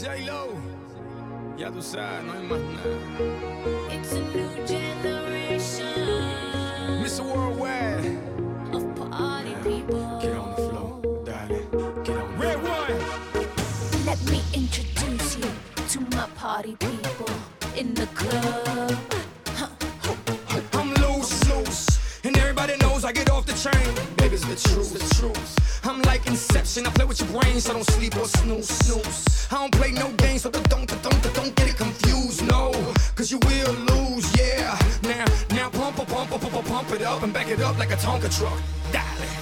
J-Lo, ya tú sabes, no hay más nada. It's a new generation Mr. Worldwide, of party people. get on the floor, darling, get on. Red one. Let me introduce you to my party people in the club. I'm loose, loose, and everybody knows I get off the train. Baby's the truth, the truth. I'm like Inception, I play with your brain, so don't sleep or snooze, snooze. I don't play no games, so don't, don't, don't, don't get it confused, no, cause you will lose, yeah. Now, now pump, pump, pump, pump, pump, it up and back it up like a Tonka truck, darling.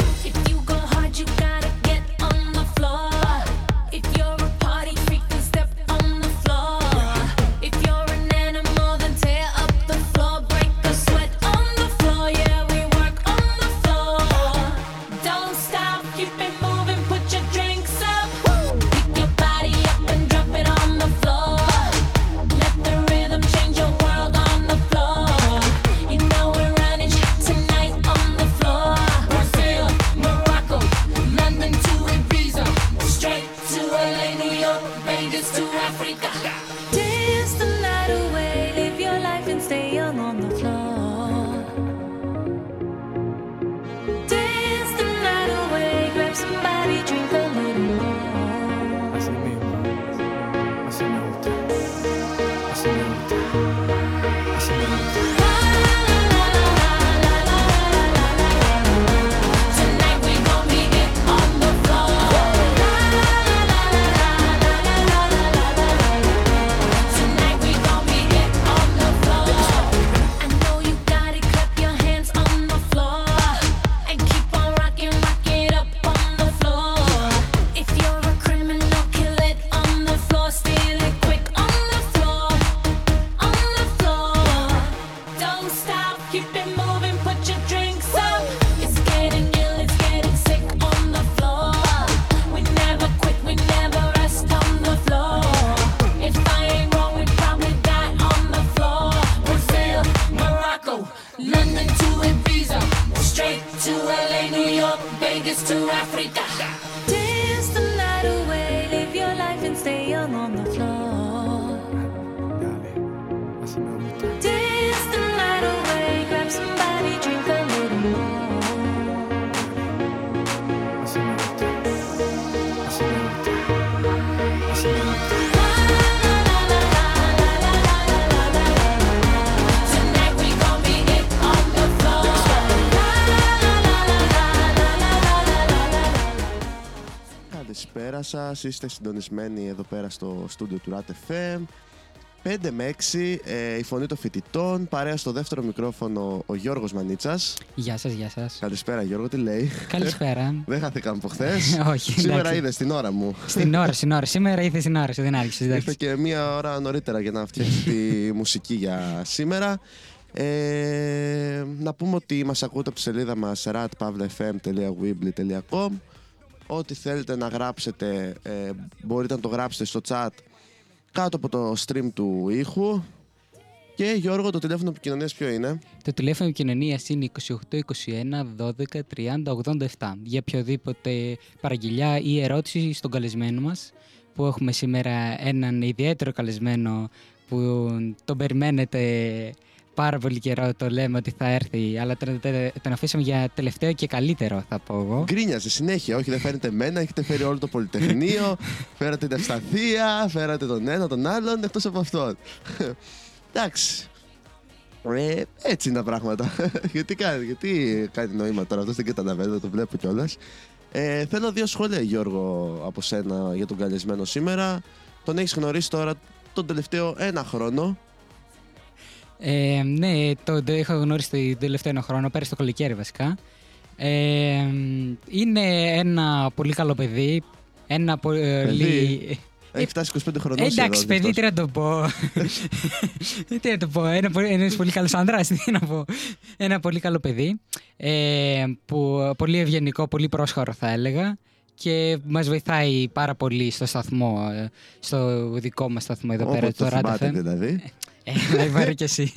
Καλησπέρα σα. Είστε συντονισμένοι εδώ πέρα στο στούντιο του RAT 5 με 6, ε, η φωνή των φοιτητών. Παρέα στο δεύτερο μικρόφωνο ο Γιώργος Μανίτσας. Γεια σας, γεια σας. Καλησπέρα Γιώργο, τι λέει; Καλησπέρα. Δεν χαθήκαμε από χθες. Όχι, Σήμερα εντάξει. είδες την ώρα μου. Στην ώρα, στην ώρα. Σήμερα ήρθε στην ώρα σου, δεν άρχισες. Ήρθε και μία ώρα νωρίτερα για να φτιάξεις τη μουσική για σήμερα. Ε, να πούμε ότι μας ακούτε από τη σελίδα μας ratpavlefm.weebly.com Ό,τι θέλετε να γράψετε ε, μπορείτε να το γράψετε στο chat κάτω από το stream του ήχου και Γιώργο το τηλέφωνο επικοινωνίας ποιο είναι; Το τηλέφωνο επικοινωνίας είναι 28 21 12 30 87. Για οποιοδήποτε παραγγελιά ή ερώτηση στον καλεσμένο μας που έχουμε σήμερα έναν ιδιαίτερο καλεσμένο που τον περιμένετε πάρα πολύ καιρό το λέμε ότι θα έρθει αλλά τον, τον αφήσαμε για τελευταίο και καλύτερο θα πω εγώ. Γκρίνιαζε συνέχεια. Όχι, δεν φέρνετε εμένα, έχετε φέρει όλο το Πολυτεχνείο, φέρατε την Ευσταθία, φέρατε τον ένα, τον άλλον, εκτός από αυτόν. Εντάξει. Ε, έτσι είναι τα πράγματα. γιατί, κάνει, γιατί κάνει νόημα τώρα, αυτό δεν καταλαβαίνω, το βλέπω κιόλας. Ε, θέλω δύο σχόλια, Γιώργο, από σένα για τον καλεσμένο σήμερα. Τον έχεις γνωρίσει τώρα τον τελευταίο ένα χρόνο. Ε, ναι, το, το έχω γνωρίσει τον τελευταίο ένα χρόνο, πέρυσι το καλοκαίρι βασικά. Ε, είναι ένα πολύ καλό παιδί. Ένα πολύ. Παιδί; Έχει φτάσει 25 χρονών. Εντάξει, παιδί, τι να το πω. τι να το πω. Ένα, πολύ- ένας πολύ καλός άντρα, τι να πω. Ένα πολύ καλό παιδί. Ε, που, πολύ ευγενικό, πολύ πρόσχαρο θα έλεγα. Και μας βοηθάει πάρα πολύ στο σταθμό, ε, στο δικό μας σταθμό εδώ πέρα, Όποτε το το Rad θυμάται FM. δηλαδή. Ε, να πάρει κι εσύ.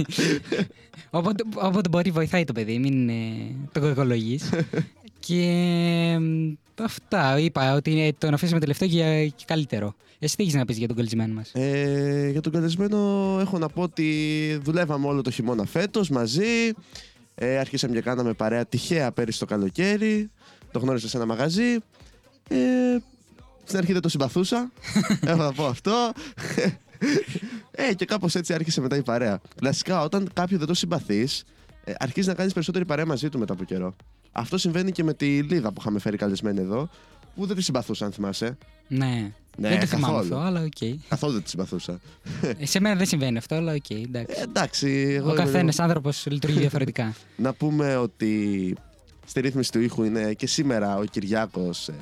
όποτε, όποτε μπορεί βοηθάει το παιδί, μην ε, το κακολογείς. και Αυτά. Είπα ότι ε, τον αφήσαμε τελευταίο και, και καλύτερο. Εσύ τι έχεις να πεις για τον καλεσμένο μας; Ε, για τον καλεσμένο έχω να πω ότι δουλεύαμε όλο το χειμώνα φέτος μαζί. Ε, αρχίσαμε και κάναμε παρέα τυχαία πέρυσι το καλοκαίρι. Το γνώρισα σε ένα μαγαζί. Ε, στην αρχή δεν το συμπαθούσα. έχω να πω αυτό. ε, και κάπως έτσι άρχισε μετά η παρέα. Κλασικά όταν κάποιον δεν το συμπαθείς, ε, αρχίζεις να κάνεις περισσότερη παρέα μαζί του μετά από καιρό. Αυτό συμβαίνει και με τη Λίδα που είχαμε φέρει καλεσμένη εδώ, που δεν τη συμπαθούσα, αν θυμάσαι. Ναι. Ναι, δεν το θυμάμαι καθόλου. αυτό, αλλά οκ. Καθόλου δεν τη συμπαθούσα. Ε, σε μένα δεν συμβαίνει αυτό, αλλά οκ. εντάξει. Ε, εντάξει, εγώ Ο είμαι καθένας λίγο- άνθρωπος λειτουργεί διαφορετικά. Να πούμε ότι στη ρύθμιση του ήχου είναι και σήμερα ο Κυριάκος ε,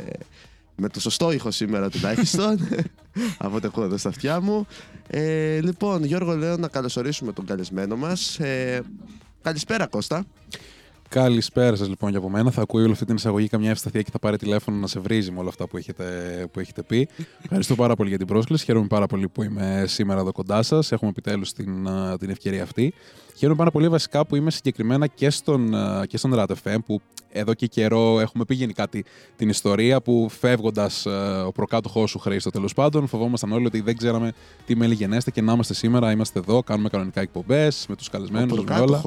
με το σωστό ήχο σήμερα τουλάχιστον από ό,τι ακούω εδώ στα αυτιά μου. Ε, λοιπόν, Γιώργο, λέω να καλωσορίσουμε τον καλεσμένο μας. Ε, καλησπέρα Κώστα. Καλησπέρα σας λοιπόν και από μένα. Θα ακούει όλη αυτή την εισαγωγή καμιά ευσταθία και θα πάρει τηλέφωνο να σε βρίζει με όλα αυτά που έχετε, που έχετε πει. Ευχαριστώ πάρα πολύ για την πρόσκληση. Χαίρομαι πάρα πολύ που είμαι σήμερα εδώ κοντά σας. Έχουμε επιτέλους την, α, την ευκαιρία αυτή. Χαίρομαι πάρα πολύ βασικά που είμαι συγκεκριμένα και στον, α, και στον RATFM που εδώ και καιρό έχουμε πει γενικά τη- την ιστορία που φεύγοντας ο προκάτοχός σου Χρήστο τέλος πάντων, φοβόμασταν όλοι ότι δεν ξέραμε τι μέλη γενέστε και να είμαστε σήμερα. Είμαστε εδώ, κάνουμε κανονικά εκπομπές με τους Ο καλεσμένους. με όλα.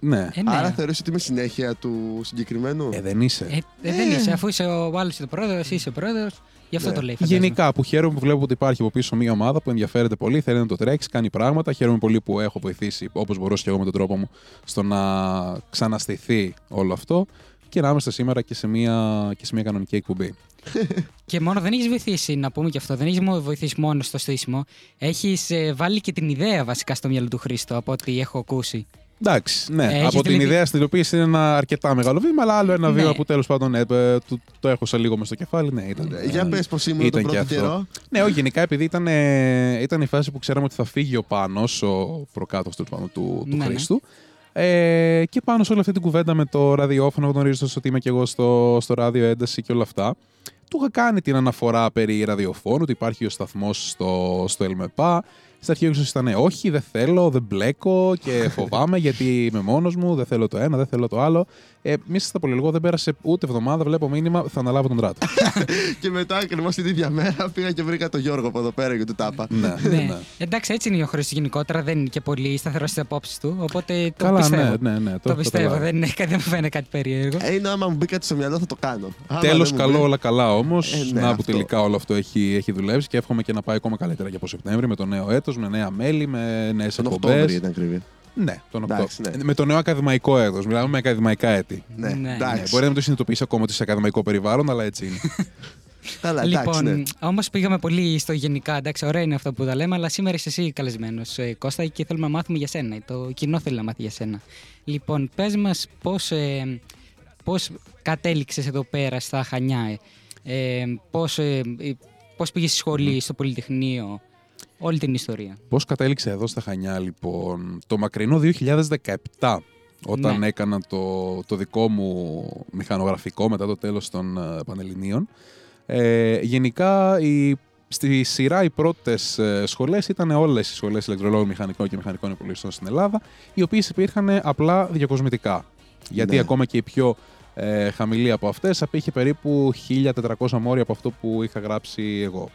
Προκάτοχος. Ναι. Ε, ναι. Άρα θεωρείς ότι είμαι συνέχεια του συγκεκριμένου; Ε, δεν είσαι. Ε, ε, δεν είσαι, αφού είσαι ο άλλος ο πρόεδρος, εσύ είσαι ο πρόεδρος. Γι' αυτό Ναι. το λέει. φαντάζομαι. Γενικά, που χαίρομαι που βλέπω ότι υπάρχει από πίσω μια ομάδα που ενδιαφέρεται πολύ, θέλει να το τρέξει, κάνει πράγματα. Χαίρομαι πολύ που έχω βοηθήσει όπως μπορούσα και εγώ με τον τρόπο μου στο να ξαναστηθεί όλο αυτό και να είμαστε σήμερα και σε μια, και σε μια κανονική εκπομπή. Και μόνο δεν έχεις βοηθήσει, να πούμε και αυτό, δεν έχεις βοηθήσει μόνος στο στήσιμο. Έχεις βάλει και την ιδέα βασικά στο μυαλό του Χρήστο, από ό,τι έχω ακούσει. Εντάξει, ναι. Έχεις από την δηλαδή- ιδέα στην υλοποίηση είναι ένα αρκετά μεγάλο βήμα, αλλά άλλο ένα Ναι. βήμα που τέλος πάντων ε, ε, το, το έχω σε λίγο μες στο κεφάλι. Ναι, ήταν. Ε, Για πες πώς ήμουν τον ήταν και πρώτο αυτό. καιρό. Ναι, όχι, γενικά επειδή ήταν, ε, ήταν η φάση που ξέραμε ότι θα φύγει ο Πάνος, ο προκάτοχος τέλος πάντων του, του Ναι, ναι. Χρήστου. Ε, και πάνω σε όλη αυτή την κουβέντα με το ραδιόφωνο, γνωρίζοντας ότι είμαι και εγώ στο, στο ράδιο ένταση και όλα αυτά, του είχα κάνει την αναφορά περί ραδιοφώνου, ότι υπάρχει ο σταθμός στο, στο ΕΛΜΕΠΑ. Στην αρχή ίσω ήταν όχι, δεν θέλω, δεν μπλέκω και φοβάμαι γιατί είμαι μόνος μου, δεν θέλω το ένα, δεν θέλω το άλλο. Ε, μη πολύ λίγο, δεν πέρασε ούτε εβδομάδα, βλέπω μήνυμα, θα αναλάβω τον ράτο. Και μετά ακριβώς την ίδια μέρα πήγα και βρήκα τον Γιώργο από εδώ πέρα και του τάπα. ναι, ναι. ναι. Εντάξει, έτσι είναι ο Χρήστο γενικότερα, δεν είναι και πολύ σταθερό στις απόψεις του. Οπότε το Καλά, πιστεύω. ναι, ναι, ναι. Το, πιστεύω, καταλάβω. δεν, είναι, δεν μου φαίνεται κάτι περίεργο. Ε, είναι άμα μου μπει κάτι στο μυαλό θα το κάνω. Άμα Τέλος, δεν μου καλό, μπει- όλα καλά όμως. Ε, ναι, να που αυτό. τελικά όλο αυτό έχει, έχει δουλέψει και εύχομαι και να πάει ακόμα καλύτερα και από Σεπτέμβρη με το νέο έτος, με νέα μέλη, με νέες Τον εκπομπές. Οκτώβρη ήταν ακριβή. Ναι, τον Εντάξει, Οκτώβριο. ναι. Με το νέο ακαδημαϊκό έτο. Μιλάμε με ακαδημαϊκά έτη. Ναι, Ναι. Ναι, εντάξει. μπορεί να μην το συνειδητοποιήσει ακόμα ότι είσαι σε ακαδημαϊκό περιβάλλον, αλλά έτσι είναι. Καλά, εντάξει, Λοιπόν, ναι. όμως πήγαμε πολύ στο γενικά. Εντάξει, ωραία είναι αυτό που τα λέμε, αλλά σήμερα είσαι εσύ καλεσμένος, Κώστα, και θέλουμε να μάθουμε για σένα. Το κοινό θέλει να μάθει για σένα. Λοιπόν, πες μας πώς πώς κατέληξες εδώ πέρα στα Χανιά, ε, πώς πώς πήγες στη σχολή, στο Πολυτεχνείο, όλη την ιστορία. Πώς κατέληξε εδώ στα Χανιά, λοιπόν, το μακρινό 2017, όταν Ναι. έκανα το, το δικό μου μηχανογραφικό μετά το τέλος των ε, Πανελληνίων. Ε, γενικά, η, στη σειρά οι πρώτες ε, σχολές ήταν όλες οι σχολές ηλεκτρολόγων μηχανικών και μηχανικών υπολογιστών στην Ελλάδα, οι οποίες υπήρχαν απλά διακοσμητικά. Γιατί Ναι. ακόμα και η πιο ε, χαμηλή από αυτές απήχε περίπου 1400 μόρια από αυτό που είχα γράψει εγώ.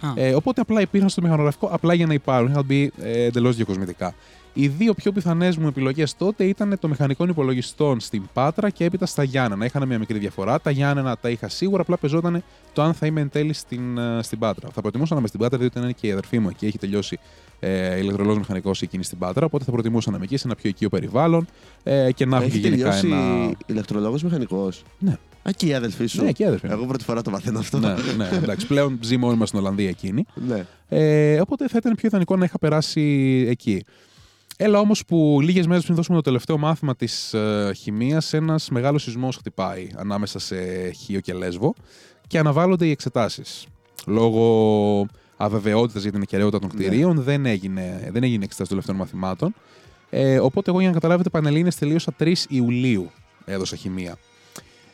Α, Ε, οπότε απλά υπήρχαν στο μηχανογραφικό απλά για να υπάρχουν. Είχαν μπει ε, εντελώς διακοσμητικά. Οι δύο πιο πιθανές μου επιλογές τότε ήταν το μηχανικών υπολογιστών στην Πάτρα και έπειτα στα Γιάννενα. Είχαν μια μικρή διαφορά. Τα Γιάννενα τα είχα σίγουρα, απλά πεζόταν το αν θα είμαι εν τέλει στην, ε, στην Πάτρα. Θα προτιμούσα να είμαι στην Πάτρα, διότι είναι και η αδερφή μου εκεί, έχει τελειώσει ε, ηλεκτρολόγος μηχανικός εκείνη στην Πάτρα. Οπότε θα προτιμούσα να είμαι εκεί σε ένα πιο οικείο περιβάλλον ε, και να έχω και Έχει γενικά τελειώσει ένα. ηλεκτρολόγος μηχανικός; Ναι. Α, και η αδελφή σου. Ναι, και η αδερφή μου. Εγώ πρώτη φορά το μαθαίνω αυτό. ναι, ναι, εντάξει. Πλέον ζει μόνοι μα στην Ολλανδία εκείνη. ναι. Ε, οπότε θα ήταν πιο ιδανικό να είχα περάσει εκεί. Έλα όμως που λίγες μέρες πριν δώσουμε το τελευταίο μάθημα της ε, χημίας, ένας μεγάλος σεισμός χτυπάει ανάμεσα σε Χίο και Λέσβο και αναβάλλονται οι εξετάσεις. Λόγω αβεβαιότητας για την ακαιρεότητα των Ναι. κτηρίων δεν έγινε, δεν έγινε εξετάση των τελευταίων μαθημάτων. Ε, οπότε εγώ για να καταλάβετε Πανελλήνες τελείωσα 3 Ιουλίου έδωσα χημεία.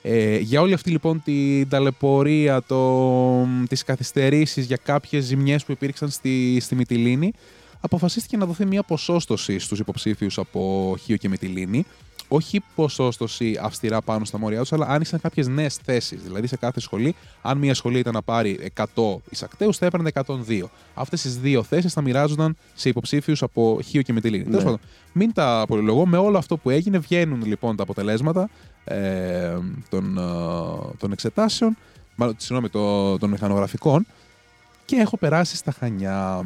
Ε, για όλη αυτή λοιπόν την ταλαιπωρία, το, τις καθυστερήσεις για κάποιες ζημιές που υπήρξαν στη, στη Μυτιλίνη, αποφασίστηκε να δοθεί μια ποσόστοση στους υποψήφιους από Χίο και Μυτιλίνη, όχι ποσόστοση αυστηρά πάνω στα μόρια τους, αλλά άνοιξαν κάποιες νέες θέσεις. Δηλαδή σε κάθε σχολή, αν μια σχολή ήταν να πάρει 100 εισακτέους, θα έπαιρνε 102. Αυτές τις δύο θέσεις θα μοιράζονταν σε υποψήφιους από Χίο και Μητυλίνη. Ναι. Τέλος πάντων, μην τα πολυλογώ. Με όλο αυτό που έγινε, βγαίνουν λοιπόν τα αποτελέσματα ε, των, ε, των εξετάσεων, μάλλον, συγγνώμη, το- των μηχανογραφικών και έχω περάσει στα Χανιά.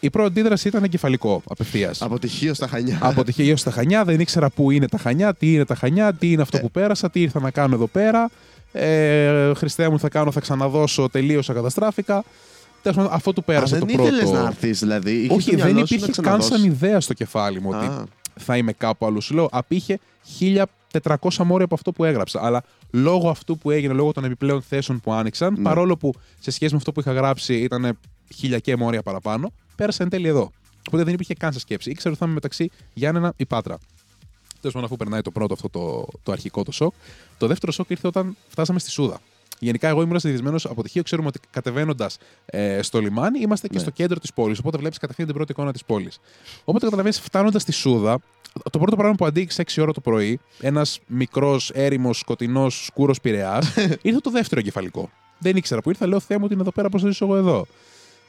Η πρώτη αντίδραση ήταν εγκεφαλικό απευθείας. Αποτυχίο στα Χανιά. Από τη Χιλιό στα Χανιά, δεν ήξερα πού είναι τα Χανιά, τι είναι τα Χανιά, τι είναι αυτό που πέρασα, τι ήρθα να κάνω εδώ πέρα. Ε, Χριστέ μου, θα κάνω, θα ξαναδώσω, τελείωσα, καταστράφηκα. Τέλος πάντων, αυτό του Α, πέρασε δεν το πρώτο. ήθελες να έρθεις, δηλαδή. Είχες Όχι, στο δεν μυαλό σου υπήρχε να καν σαν ξαναδώσεις. ιδέα στο κεφάλι μου ότι Α. θα είμαι κάπου αλλού. Σου λέω, απήχε 1400 μόρια από αυτό που έγραψα. Αλλά λόγω αυτού που έγινε, λόγω των επιπλέον θέσεων που άνοιξαν, Ναι. παρόλο που σε σχέση με αυτό που είχα γράψει ήταν χίλια και μόρια παραπάνω, πέρασα εν τέλει εδώ. Οπότε δεν υπήρχε καν σε σκέψη. Ήξερα ότι θα είμαι μεταξύ Γιάννενα ή Πάτρα. Τέλος πάντων, αφού περνάει το πρώτο αυτό το, το αρχικό το σοκ. Το δεύτερο σοκ ήρθε όταν φτάσαμε στη Σούδα. Γενικά, εγώ ήμουν συνηθισμένος από τυχείο. Ξέρουμε ότι κατεβαίνοντας ε, στο λιμάνι, είμαστε και Ναι. στο κέντρο της πόλης. Οπότε βλέπεις κατευθείαν την πρώτη εικόνα της πόλης. Οπότε καταλαβαίνεις, φτάνοντας στη Σούδα, το πρώτο πράγμα που αντίκεισε 6 ώρα το πρωί, ένας μικρός, έρημος, σκοτεινός, σκούρος πειραιά, ήρθε το δεύτερο εγκεφαλικό. Δεν ήξερα που ήρθα, λέω Θεέ μου ότι είναι εδώ πέρα, πώς θα ζήσω εγώ εδώ.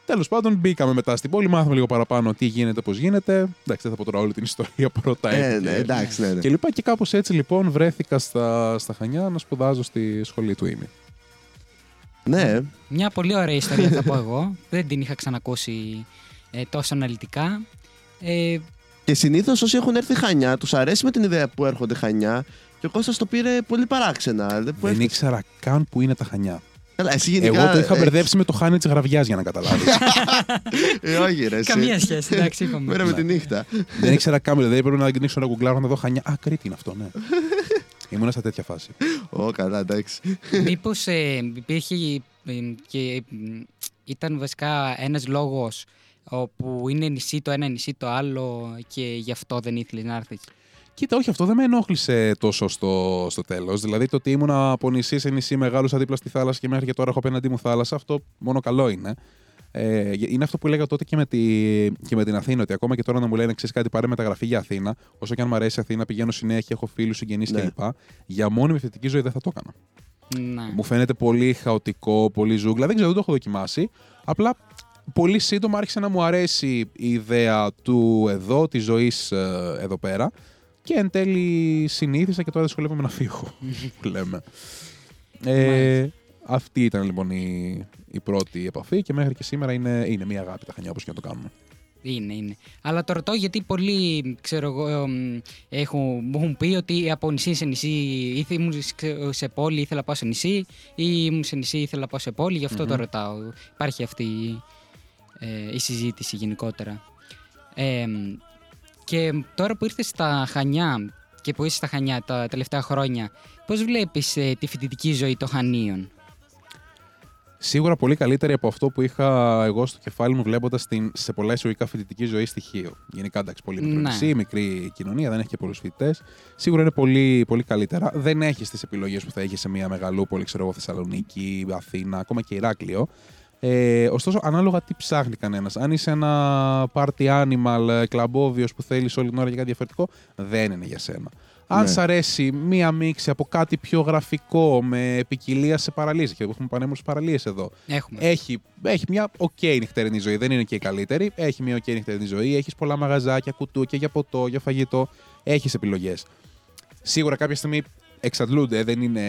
Τέλος πάντων, μπήκαμε μετά στην πόλη, μάθαμε λίγο παραπάνω τι γίνεται, πώς γίνεται. Εντάξει, δεν θα πω τώρα όλη την ιστορία πρώτα. Ε, έτσι ναι, και- εντάξει, ναι, ναι. και λοιπά. Και κάπως έτσι λοιπόν βρέθηκα στα, στα Χανιά να σπουδάζω στη σχολή του Ήμι. Ναι, Μια πολύ ωραία ιστορία θα πω εγώ. Δεν την είχα ξανακούσει ε, τόσο αναλυτικά. Ε, και συνήθως όσοι έχουν έρθει Χανιά, τους αρέσει με την ιδέα που έρχονται Χανιά. Και ο Κώστας το πήρε πολύ παράξενα. Δεν, που Δεν έρχεται- ήξερα καν που είναι τα Χανιά. Καλά, εσύ γενικά. Εγώ το είχα ε, μπερδέψει με το χάνι της γραβιάς για να καταλάβεις. Ε, όχι, ρε. εσύ. καμία σχέση, εντάξει, είπαμε. Μέρα με τη νύχτα. Δεν ήξερα καν, δηλαδή έπρεπε να ανοίξω ένα γκουγκλάρο να δω Χανιά. Α, Κρήτη είναι αυτό, ναι. Ήμουνα σε τέτοια φάση. Ω, καλά, εντάξει. Μήπως ε, υπήρχε ε, και ε, ήταν βασικά ένας λόγος όπου είναι νησί το ένα, νησί το άλλο και γι' αυτό δεν ήθελες να έρθεις; Κοίτα, όχι, αυτό δεν με ενόχλησε τόσο στο, στο τέλος. Δηλαδή το ότι ήμουν από νησί σε νησί μεγάλο δίπλα στη θάλασσα και μέχρι και τώρα έχω απέναντί μου θάλασσα, αυτό μόνο καλό είναι. Ε, είναι αυτό που έλεγα τότε και με, τη, και με την Αθήνα, ότι ακόμα και τώρα να μου λένε ξέρεις κάτι, πάρε μεταγραφή για Αθήνα. Όσο και αν μου αρέσει η Αθήνα, πηγαίνω συνέχεια, έχω φίλους, συγγενείς Ναι. κλπ. Για μόνιμη θετική ζωή δεν θα το έκανα. Να. Μου φαίνεται πολύ χαοτικό, πολύ ζούγκλα. Δεν ξέρω, δεν το έχω δοκιμάσει. Απλά πολύ σύντομα άρχισε να μου αρέσει η ιδέα του εδώ, της ζωής εδώ πέρα. Και εν τέλει συνήθισα και τώρα δυσκολεύομαι να φύγω, που λέμε. Ε, αυτή ήταν λοιπόν η, η πρώτη επαφή και μέχρι και σήμερα είναι, είναι μια αγάπη τα χανιά όπως και να το κάνουμε. Είναι, είναι. Αλλά το ρωτώ γιατί πολλοί, ξέρω εγώ, μ, έχουν, μου έχουν πει ότι από νησί σε νησί ήθελα, ήμουν σε- σε πόλη, ήθελα να πάω σε νησί ή ήμουν σε νησί, ήθελα να πάω σε πόλη, γι' αυτο το ρωτάω. Υπάρχει αυτή ε, η συζήτηση γενικότερα. Ε, μ, και τώρα που ήρθες στα Χανιά και που είσαι στα Χανιά τα τελευταία χρόνια, πώς βλέπεις ε, τη φοιτητική ζωή των Χανίων; Σίγουρα πολύ καλύτερη από αυτό που είχα εγώ στο κεφάλι μου βλέποντας την σε πολλά εισαγωγικά φοιτητική ζωή στοιχείο. Γενικά, εντάξει, πολύ μικρό Ναι. νησί, μικρή κοινωνία, δεν έχει και πολλούς φοιτητές. Σίγουρα είναι πολύ, πολύ καλύτερα. Δεν έχεις τις επιλογές που θα έχεις σε μια μεγαλούπολη, ξέρω εγώ, Θεσσαλονίκη, Αθήνα, ακόμα και Ηράκλειο. Ε, ωστόσο, ανάλογα τι ψάχνει κανένας. Αν είσαι ένα party animal, κλαμπόβιος που θέλεις όλη την ώρα για κάτι διαφορετικό, δεν είναι για σένα. Αν Ναι. σ' αρέσει μία μίξη από κάτι πιο γραφικό με ποικιλία σε παραλίες, γιατί έχουμε πανέμορφες παραλίες εδώ. Έχουμε. Έχει, έχει μια οκ νυχτερινή ζωή, δεν είναι και η καλύτερη. Έχει μια οκ νυχτερινή ζωή. Έχεις πολλά μαγαζάκια, κουτούκια για ποτό, για φαγητό. Έχεις επιλογές. Σίγουρα κάποια στιγμή εξαντλούνται. Δεν είναι,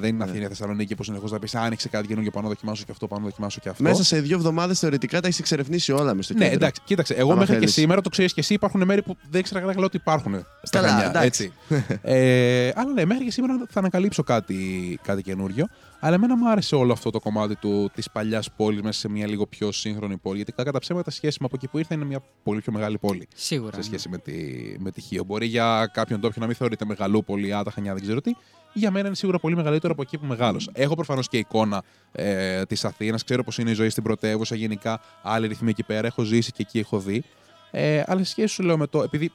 δεν είναι Αθήνα, Θεσσαλονίκη που συνεχώς θα πεις Άνοιξε κάτι καινούργιο πάνω, δοκιμάσω και αυτό, πάνω, δοκιμάσω και αυτό. Μέσα σε δύο εβδομάδες θεωρητικά τα έχεις εξερευνήσει όλα μες στο Ναι, κέντρο. εντάξει, κοίταξε. Εγώ Άμα μέχρι θέλεις. και σήμερα το ξέρεις και εσύ. Υπάρχουν μέρη που δεν ήξερα καλά ότι υπάρχουν στα Καλά, Χανιά. εντάξει. Έτσι. ε, αλλά ναι, μέχρι και σήμερα θα ανακαλύψω κάτι, κάτι καινούριο. Αλλά εμένα μου άρεσε όλο αυτό το κομμάτι της παλιάς πόλης μέσα σε μια λίγο πιο σύγχρονη πόλη. Γιατί κατά ψέματα σχέση με από εκεί που ήρθα είναι μια πολύ πιο μεγάλη πόλη Σίγουρα. σε σχέση με τη, με τη Χίο. Μπορεί για κάποιον τόπιο να μην θεωρείται μεγαλούπολη, α, τα Χανιά δεν ξέρω τι. Για μένα είναι σίγουρα πολύ μεγαλύτερο από εκεί που μεγάλωσα. Έχω προφανώς και εικόνα ε, της Αθήνας, ξέρω πώ είναι η ζωή στην πρωτεύουσα, γενικά άλλοι ρυθμοί εκεί πέρα. Έχω ζήσει και εκεί έχω δει. Ε, αλλά σε σχέση σου λέω με το. Επειδή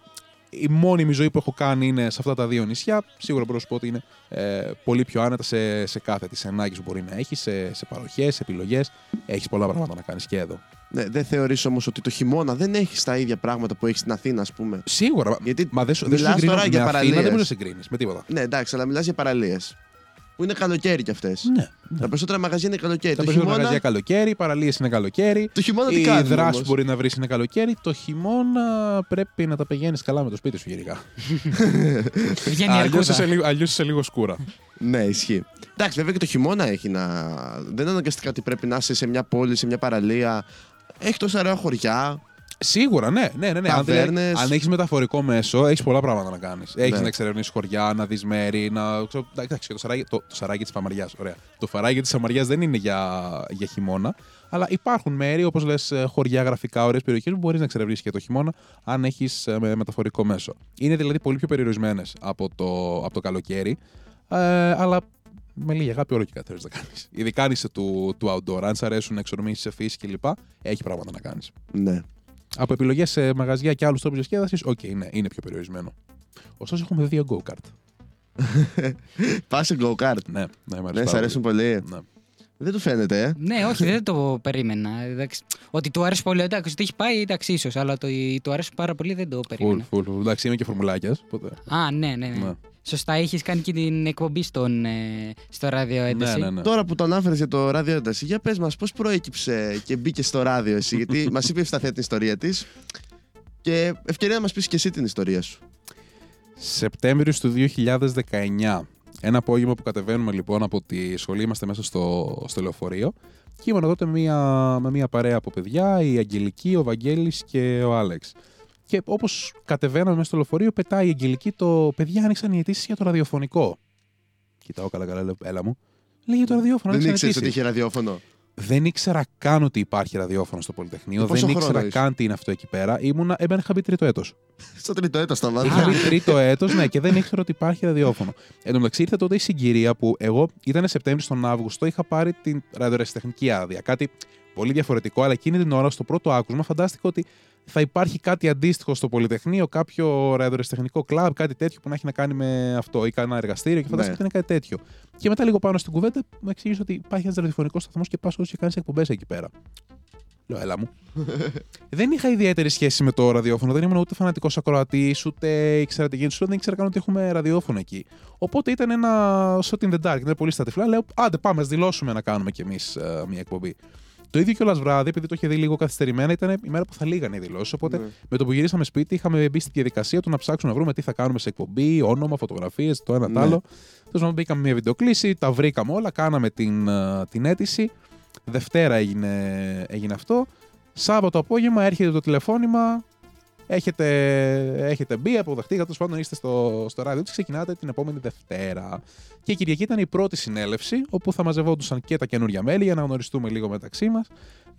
η μόνιμη ζωή που έχω κάνει είναι σε αυτά τα δύο νησιά. Σίγουρα μπορώ να σου πω ότι είναι ε, πολύ πιο άνετα σε, σε κάθε τη ανάγκη που μπορεί να έχεις, σε, σε παροχές, σε επιλογές. Έχεις πολλά πράγματα να κάνεις και εδώ. Ναι, δεν θεωρείς όμως ότι το χειμώνα δεν έχει τα ίδια πράγματα που έχεις στην Αθήνα, ας πούμε; Σίγουρα. Γιατί μα δεν σου δεν σου μιλάς συγκρίνω τώρα με για Αθήνα, παραλίες. δεν μπορεί να συγκρίνεις με τίποτα. Ναι, εντάξει, αλλά μιλάς για παραλίες. Που είναι καλοκαίρι κι αυτές. Ναι. Τα περισσότερα μαγαζιά είναι καλοκαίρι. Τα το περισσότερα χειμώνα. μαγαζιά καλοκαίρι, οι παραλίες είναι καλοκαίρι. Το χειμώνα τι Η κάνουμε. δράση όμως; που μπορεί να βρεις είναι καλοκαίρι. Το χειμώνα πρέπει να τα πηγαίνεις καλά με το σπίτι σου γενικά. Βγαίνει η Αλλιώς αρκούδα. είσαι, λίγο- αλλιώς είσαι λίγο σκούρα. Ναι, ισχύει. Εντάξει, βέβαια και το χειμώνα έχει να. Δεν είναι αναγκαστικά ότι πρέπει να είσαι σε μια πόλη, σε μια παραλία. Έχει τόσα ωραία χωριά. Σίγουρα, ναι. ναι, ναι, ναι. Αν, δηλαδή, Ταβέρνες. αν έχεις μεταφορικό μέσο, έχεις πολλά πράγματα να κάνεις. Έχεις Ναι. να εξερευνήσεις χωριά, να δεις μέρη, να. ξέρω, Εντάξει, και το σαράγι, το, το σαράγι της Παμαριά. Ωραία. Το φαράγγι της Αμαριάς δεν είναι για, για χειμώνα. Αλλά υπάρχουν μέρη, όπως λες, χωριά, γραφικά, ωραίες περιοχές που μπορείς να εξερευνήσεις και το χειμώνα, αν έχεις μεταφορικό μέσο. Είναι δηλαδή πολύ πιο περιορισμένες από το, από το καλοκαίρι. Ε, αλλά με λίγη αγάπη όλο και κάτι θέλεις να κάνεις. Ειδικά αν είσαι του, του outdoor. Αν σ' αρέσουν να εξορμήσεις σε φύση κλπ., έχει πράγματα να κάνεις. Ναι. Από επιλογές σε μαγαζιά και άλλους τρόπους διασκέδασης, οκ, ναι, είναι πιο περιορισμένο. Ωστόσο, έχουμε δύο go-kart. Πας σε go-kart. Ναι, ναι, μ' αρέσει Ναι, σ' πάρα αρέσουν πολύ. πολύ. Ναι. Δεν του φαίνεται, ε. Ναι, όχι, δεν το περίμενα. Εντάξει, ότι του άρεσε πολύ, εντάξει, ότι έχει πάει, εντάξει, ίσως, αλλά το ότι του αρέσει πάρα πολύ δεν το Φουλ, περίμενα. φουλ, φουλ. Εντάξει, είμαι και φορμουλάκιας. Οπότε... Α, ναι, ναι, ναι. Ναι. Σωστά, είχες κάνει και την εκπομπή στον, ε, στο ράδιο Ναι, ένταση. ναι, ναι. Τώρα που το ανάφερες για το ράδιο ένταση, για πες μας, πώς προέκυψε και μπήκε στο ράδιο εσύ, γιατί μας είπε η Ευσταθία την ιστορία της. Και ευκαιρία να μας πεις και εσύ την ιστορία σου. Σεπτέμβριος του 2019. Ένα απόγευμα που κατεβαίνουμε λοιπόν από τη σχολή, είμαστε μέσα στο, στο λεωφορείο. Και ήμουν τότε με μια, με μια παρέα από παιδιά, η Αγγελική, ο Βαγγέλης και ο Άλεξ. Και όπως κατεβαίναμε μέσα στο λεωφορείο, πετάει η Αγγελική το. Παιδιά άνοιξαν οι αιτήσεις για το ραδιοφωνικό. Κοιτάω καλά, καλά, λέω, έλα μου. Λέει για το ραδιόφωνο. Δεν άνοιξαν ήξερες ότι αιτήσεις. είχε ραδιόφωνο; Δεν ήξερα καν ότι υπάρχει ραδιόφωνο στο Πολυτεχνείο. Και πόσο Δεν χρόνο ήξερα ήσουν; καν τι είναι αυτό εκεί πέρα. Ήμουνα, έμπαινα, είχα μπει τρίτο έτος. Στο τρίτο έτος τα Είχα βάζα. μπει τρίτο έτος, ναι, και δεν ήξερα ότι υπάρχει ραδιόφωνο. Εν τω μεταξύ ήρθε τότε η συγκυρία που εγώ ήταν Σεπτέμβρη στον Αύγουστο, είχα πάρει την ραδιορεσιτεχνική άδεια. Κάτι πολύ διαφορετικό, αλλά εκείνη την ώρα στο πρώτο άκουσμα φαντάστηκα ότι θα υπάρχει κάτι αντίστοιχο στο Πολυτεχνείο, κάποιο ραδιορεσιτεχνικό κλαμπ, κάτι τέτοιο που να έχει να κάνει με αυτό ή κανένα εργαστήριο και φαντάστηκα Ναι. ότι είναι κάτι τέτοιο. Και μετά λίγο πάνω στην κουβέντα μου εξήγησε ότι υπάρχει ένας ραδιοφωνικός σταθμός και πας και κάνεις εκπομπές εκεί πέρα. Λέω, έλα μου. δεν είχα ιδιαίτερη σχέση με το ραδιόφωνο. Δεν ήμουν ούτε φανατικός ακροατής, ούτε ήξερα τι γίνεται. Σου λέω, Δεν ήξερα καν ότι έχουμε ραδιόφωνο εκεί. Οπότε ήταν ένα shot in the dark. Ήταν πολύ στα τυφλά. Λέω, άντε πάμε, ας δηλώσουμε να κάνουμε κι εμείς μια εκπομπή. Το ίδιο κιόλα βράδυ, επειδή το είχε δει λίγο καθυστερημένα, ήταν η μέρα που θα λήγανε οι δηλώσεις. Οπότε Ναι. με το που γυρίσαμε σπίτι, είχαμε μπει στη διαδικασία του να ψάξουμε να βρούμε τι θα κάνουμε σε εκπομπή, όνομα, φωτογραφίες, το ένα το Ναι. άλλο. Τέλος πάντων, μπήκαμε μια βιντεοκλήση, τα βρήκαμε όλα, κάναμε την, ε, την αίτηση. Δευτέρα έγινε, έγινε αυτό. Σάββατο απόγευμα έρχεται το τηλεφώνημα. Έχετε, έχετε μπει, αποδεχτήκατε, τέλος πάντων είστε στο, στο ράδιο και ξεκινάτε την επόμενη Δευτέρα. Και η Κυριακή ήταν η πρώτη συνέλευση, όπου θα μαζευόντουσαν και τα καινούργια μέλη για να γνωριστούμε λίγο μεταξύ μας.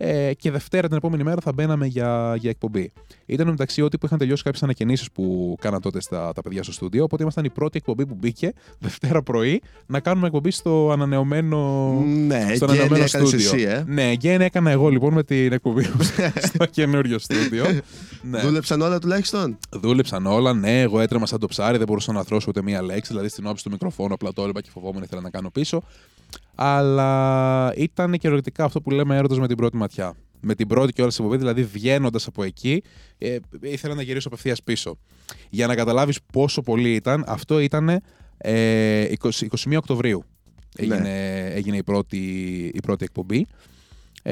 Ε, και Δευτέρα την επόμενη μέρα θα μπαίναμε για, για εκπομπή. Ήταν μεταξύ ότι που είχαν τελειώσει κάποιες ανακαινήσεις που κάναν τότε στα, τα παιδιά στο στούντιο. Οπότε ήμασταν η πρώτη εκπομπή που μπήκε Δευτέρα πρωί να κάνουμε εκπομπή στο ανανεωμένο. Ναι, στο γέννη ανανεωμένο έκανες στούντιο. εσύ, ε. Ναι, γέννη έκανα εγώ λοιπόν με την εκπομπή μου στο καινούριο στούντιο. ναι. Δούλεψαν όλα τουλάχιστον; Δούλεψαν όλα, ναι, εγώ έτρεμα σαν το ψάρι, δεν μπορούσα να θρώσω ούτε μία λέξη. Δηλαδή στην όψη του μικροφόνου απλά το έβλεπα και φοβόμουν, ήθελα να κάνω πίσω. Αλλά ήταν και ερωτικά αυτό που λέμε έρωτας με την πρώτη ματιά. Με την πρώτη και όλα στην εκπομπή, δηλαδή βγαίνοντας από εκεί, ε, ήθελα να γυρίσω απευθείας πίσω. Για να καταλάβεις πόσο πολύ ήταν, αυτό ήταν ε, 20, 21 Οκτωβρίου. Ναι. Έγινε, έγινε η, πρώτη, η πρώτη εκπομπή.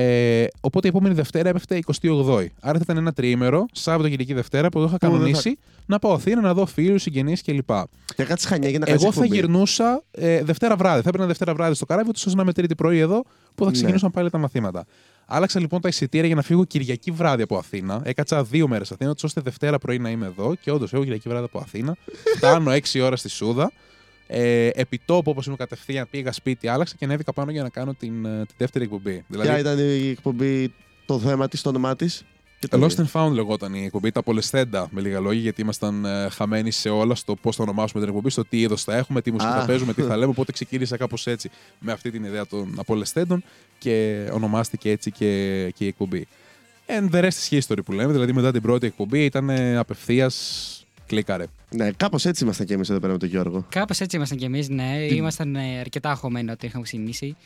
Ε, οπότε η επόμενη Δευτέρα έπεφτε 28η. Άρα θα ήταν ένα τριήμερο, Σάββατο Κυριακή Δευτέρα, που εγώ είχα Που δεν κανονίσει να πάω Αθήνα να δω φίλους, συγγενείς κλπ. Και κάτσε χανιά για να κάνεις Εγώ θα εκπομπή. γυρνούσα ε, Δευτέρα βράδυ. Θα έπαιρνα Δευτέρα βράδυ στο καράβι, ώστε να με τρίτη πρωί εδώ, που θα Ναι. ξεκινούσαν πάλι τα μαθήματα. Άλλαξα λοιπόν τα εισιτήρια για να φύγω Κυριακή βράδυ από Αθήνα. Έκατσα δύο μέρες Αθήνα, έτσι ώστε Δευτέρα πρωί να είμαι εδώ. Και όντως έχω Κυριακή βράδυ από Αθήνα. Φτάνω 6 ώρα στη Σούδα. Ε, επιτόπου, όπως ήμουν κατευθείαν, πήγα σπίτι, άλλαξα και ανέβηκα πάνω για να κάνω την, ε, τη δεύτερη εκπομπή. Δηλαδή, Ποια ήταν η εκπομπή, το θέμα της, το όνομά της; Lost and Found λεγόταν η εκπομπή, τα απολεσθέντα με λίγα λόγια, γιατί ήμασταν ε, χαμένοι σε όλα στο πώς θα ονομάσουμε την εκπομπή, στο τι είδος θα έχουμε, τι μουσική Α. θα παίζουμε, τι θα λέμε. Οπότε ξεκίνησα κάπως έτσι με αυτή την ιδέα των απολεσθέντων και ονομάστηκε έτσι και, και η εκπομπή. And the rest is history που λέμε, δηλαδή μετά την πρώτη εκπομπή ήταν απευθείας Κλίκαρε. Ναι, κάπως έτσι ήμασταν και εμείς εδώ πέρα με τον Γιώργο. Κάπως έτσι ήμασταν κι εμείς, ναι. Ήμασταν ε, αρκετά αγχωμένοι όταν είχαμε ξεκινήσει.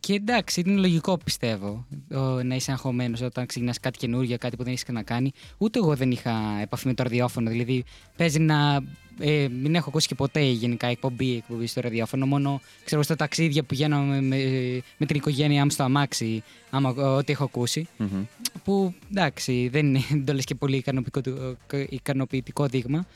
Και εντάξει, είναι λογικό πιστεύω ο, να είσαι αγχωμένος όταν ξεκινά κάτι καινούργιο, κάτι που δεν έχεις ξανακάνει. Ούτε εγώ δεν είχα επαφή με το ραδιόφωνο. Δηλαδή, παίζει να. Ε, μην έχω ακούσει και ποτέ γενικά εκπομπή, εκπομπή στο ραδιόφωνο. Μόνο ξέρω στα ταξίδια που πηγαίναμε με, με την οικογένειά μου στο αμάξι, άμα, ό,τι έχω ακούσει. Μμμ. Που εντάξει, δεν είναι δεν το λες και πολύ ικανοποιητικό, ικανοποιητικό δείγμα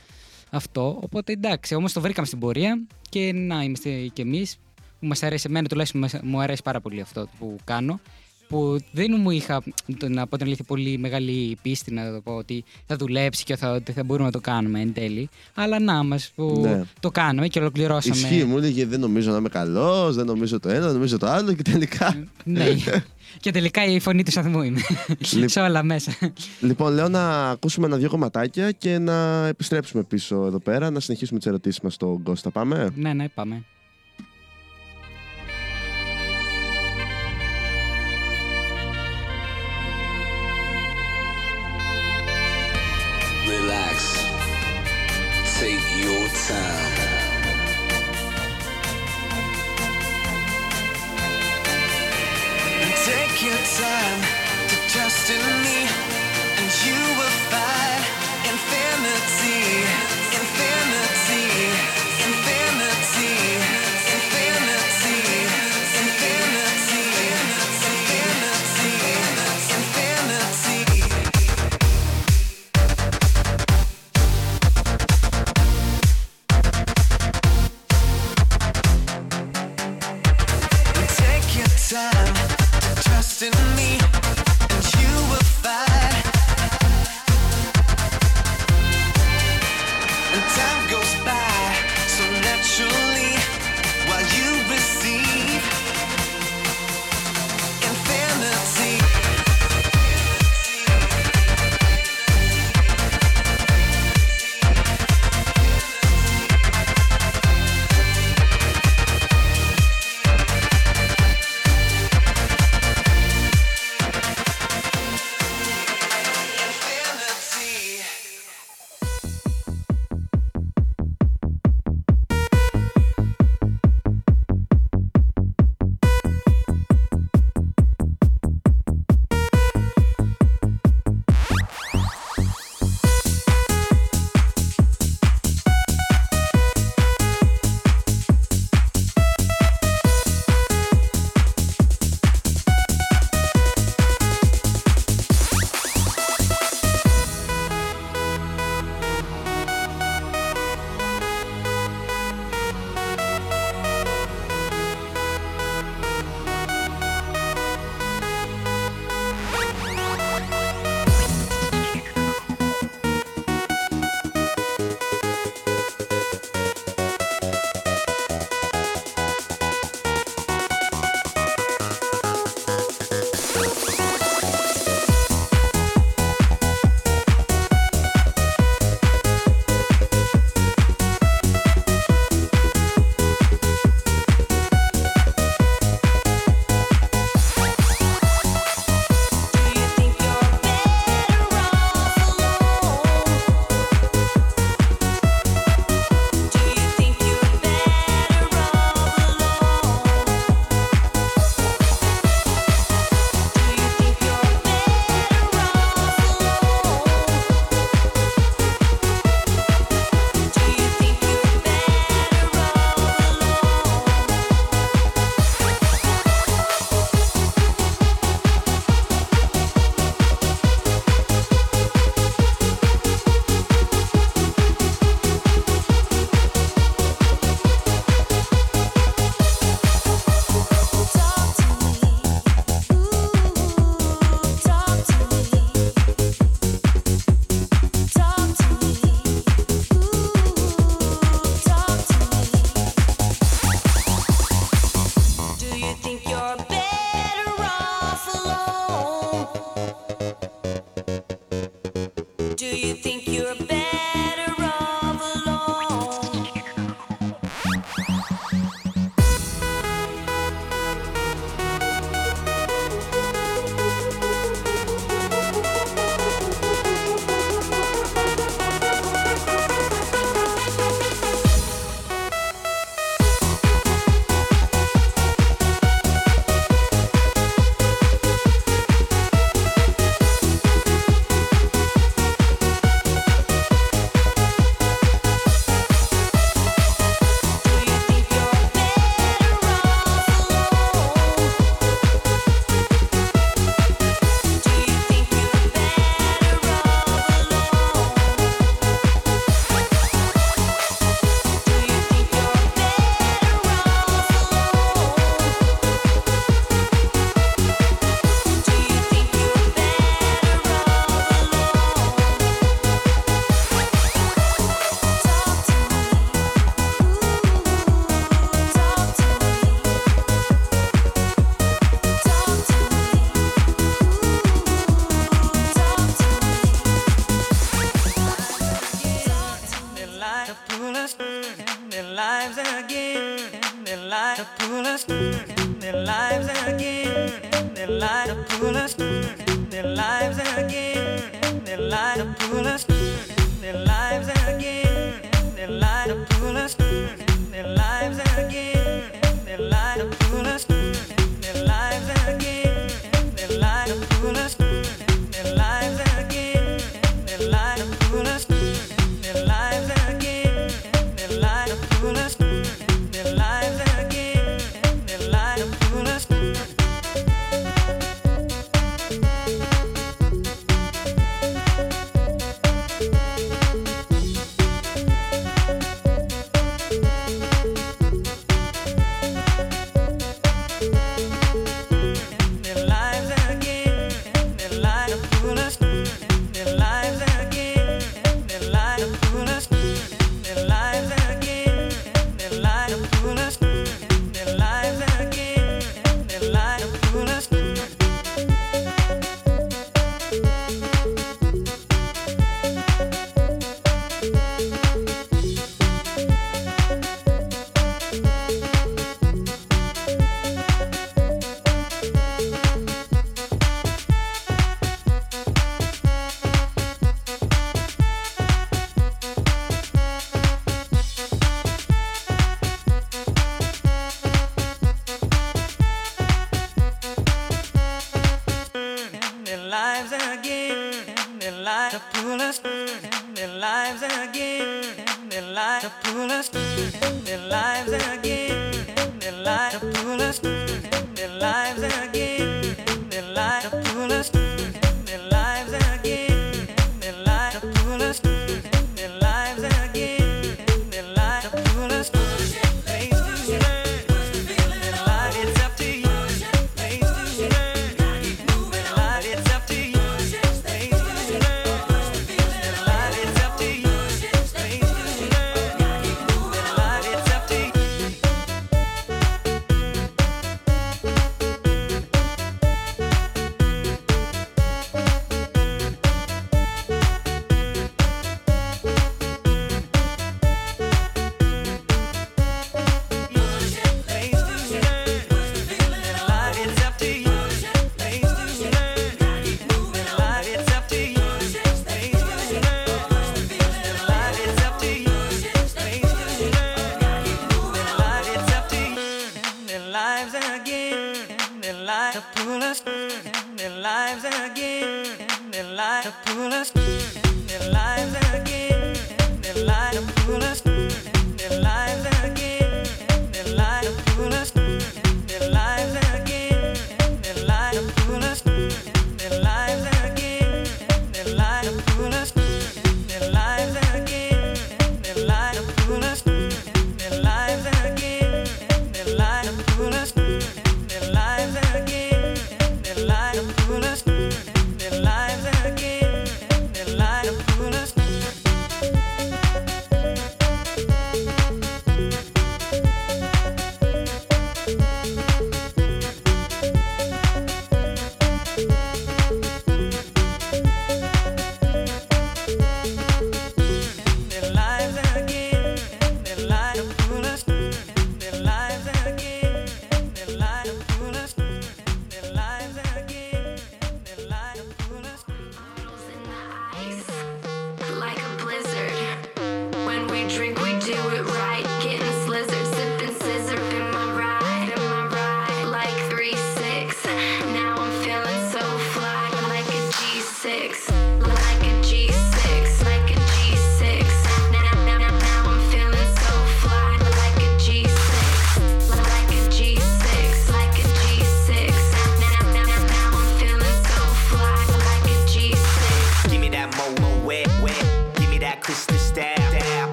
αυτό. Οπότε εντάξει, όμως το βρήκαμε στην πορεία και να είμαστε κι εμείς. Που μας αρέσει, εμένα τουλάχιστον μας- μου αρέσει πάρα πολύ αυτό που κάνω. Που δεν μου είχα, το- να πω την αλήθεια, πολύ μεγάλη πίστη να το πω ότι θα δουλέψει και θα, ότι θα μπορούμε να το κάνουμε εν τέλει. Αλλά να μας που Ναι. το κάναμε και ολοκληρώσαμε. Ισχύει, μου έλεγε δεν νομίζω να είμαι καλός, δεν νομίζω το ένα, δεν νομίζω το άλλο και τελικά. ναι. και τελικά η φωνή του σταθμού είναι. Λοιπόν. Σε όλα μέσα. λοιπόν, λέω να ακούσουμε ένα-δύο κομματάκια και να επιστρέψουμε πίσω εδώ πέρα, να συνεχίσουμε τις ερωτήσεις μας στον Κώστα. Πάμε; ναι, ναι, πάμε. Your time. Take your time to trust in me,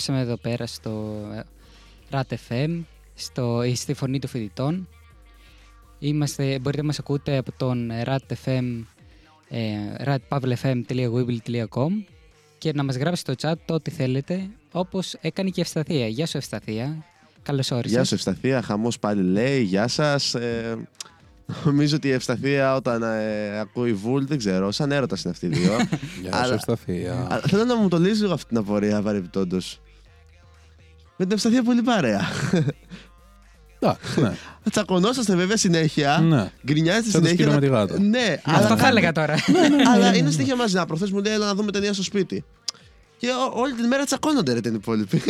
Επιστρέψαμε εδώ πέρα στο ε, RAT FM, στο, ε, στη φωνή των φοιτητών. Είμαστε, μπορείτε να μας ακούτε από τον RAT FM, ε, ratpavlefm.weeble.com και να μας γράψετε στο chat το ό,τι θέλετε, όπως έκανε και η Ευσταθία. Γεια σου Ευσταθία, καλώς όρισες. Γεια σου Ευσταθία, χαμός πάλι λέει, γεια σας. Ε, νομίζω ότι η Ευσταθία όταν ε, ακούει βουλ, δεν ξέρω, σαν έρωτας είναι αυτοί οι δύο. Γεια σου, Αλλά- Ευσταθία. Αλλά θέλω να μου το λύσει λίγο αυτή την απορία παρεμπιπτόντως. Με την Ευσταθία πολύ παρέα. Εντάξει, ναι. Τσακωνόσαστε βέβαια συνέχεια. Ναι. Γκρινιάζετε Σαν το συνέχεια. σκύλο με τη γάτα. Ναι, Αυτό θα κάνετε- έλεγα τώρα. αλλά είναι συνέχεια μαζί. Να προχθές μου λέει, έλα να δούμε ταινία στο σπίτι. Και ό- όλη την μέρα τσακώνονται ρε την υπόλοιπη.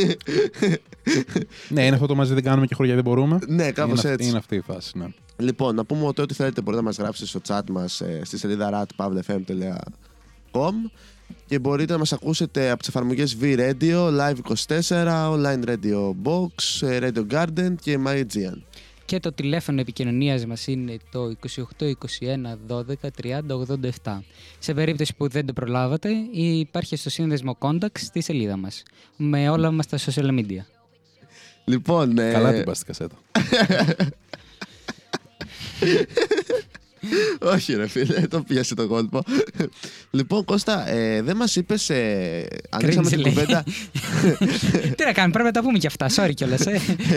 ναι, είναι αυτό το μαζί δεν κάνουμε και χωριά δεν μπορούμε. ναι, κάπως είναι, αυτή- έτσι. είναι αυτή η φάση, ναι. Λοιπόν, να πούμε ότι ό,τι θέλετε μπορείτε να μας γράψετε στο chat μας ε, στη σελίδα ratpavlefm.com και μπορείτε να μας ακούσετε από τις εφαρμογές V-Radio, Live24, Online Radio Box, ε, Radio Garden και MyGean. Και το τηλέφωνο επικοινωνίας μας είναι το 28 21 12 30 87. Σε περίπτωση που δεν το προλάβατε, υπάρχει στο σύνδεσμο Contacts στη σελίδα μας. Με όλα μας τα social media. Λοιπόν, ε, Καλά την πας στην κασέτα. Όχι ρε φίλε, το πιάσε το κόλπο. λοιπόν, Κώστα, ε, δεν μας είπες, ε, ανοίξαμε Cringe, την λέει. κουβέντα, Τι να κάνουμε, πρέπει να τα πούμε και αυτά. Sorry κιόλας.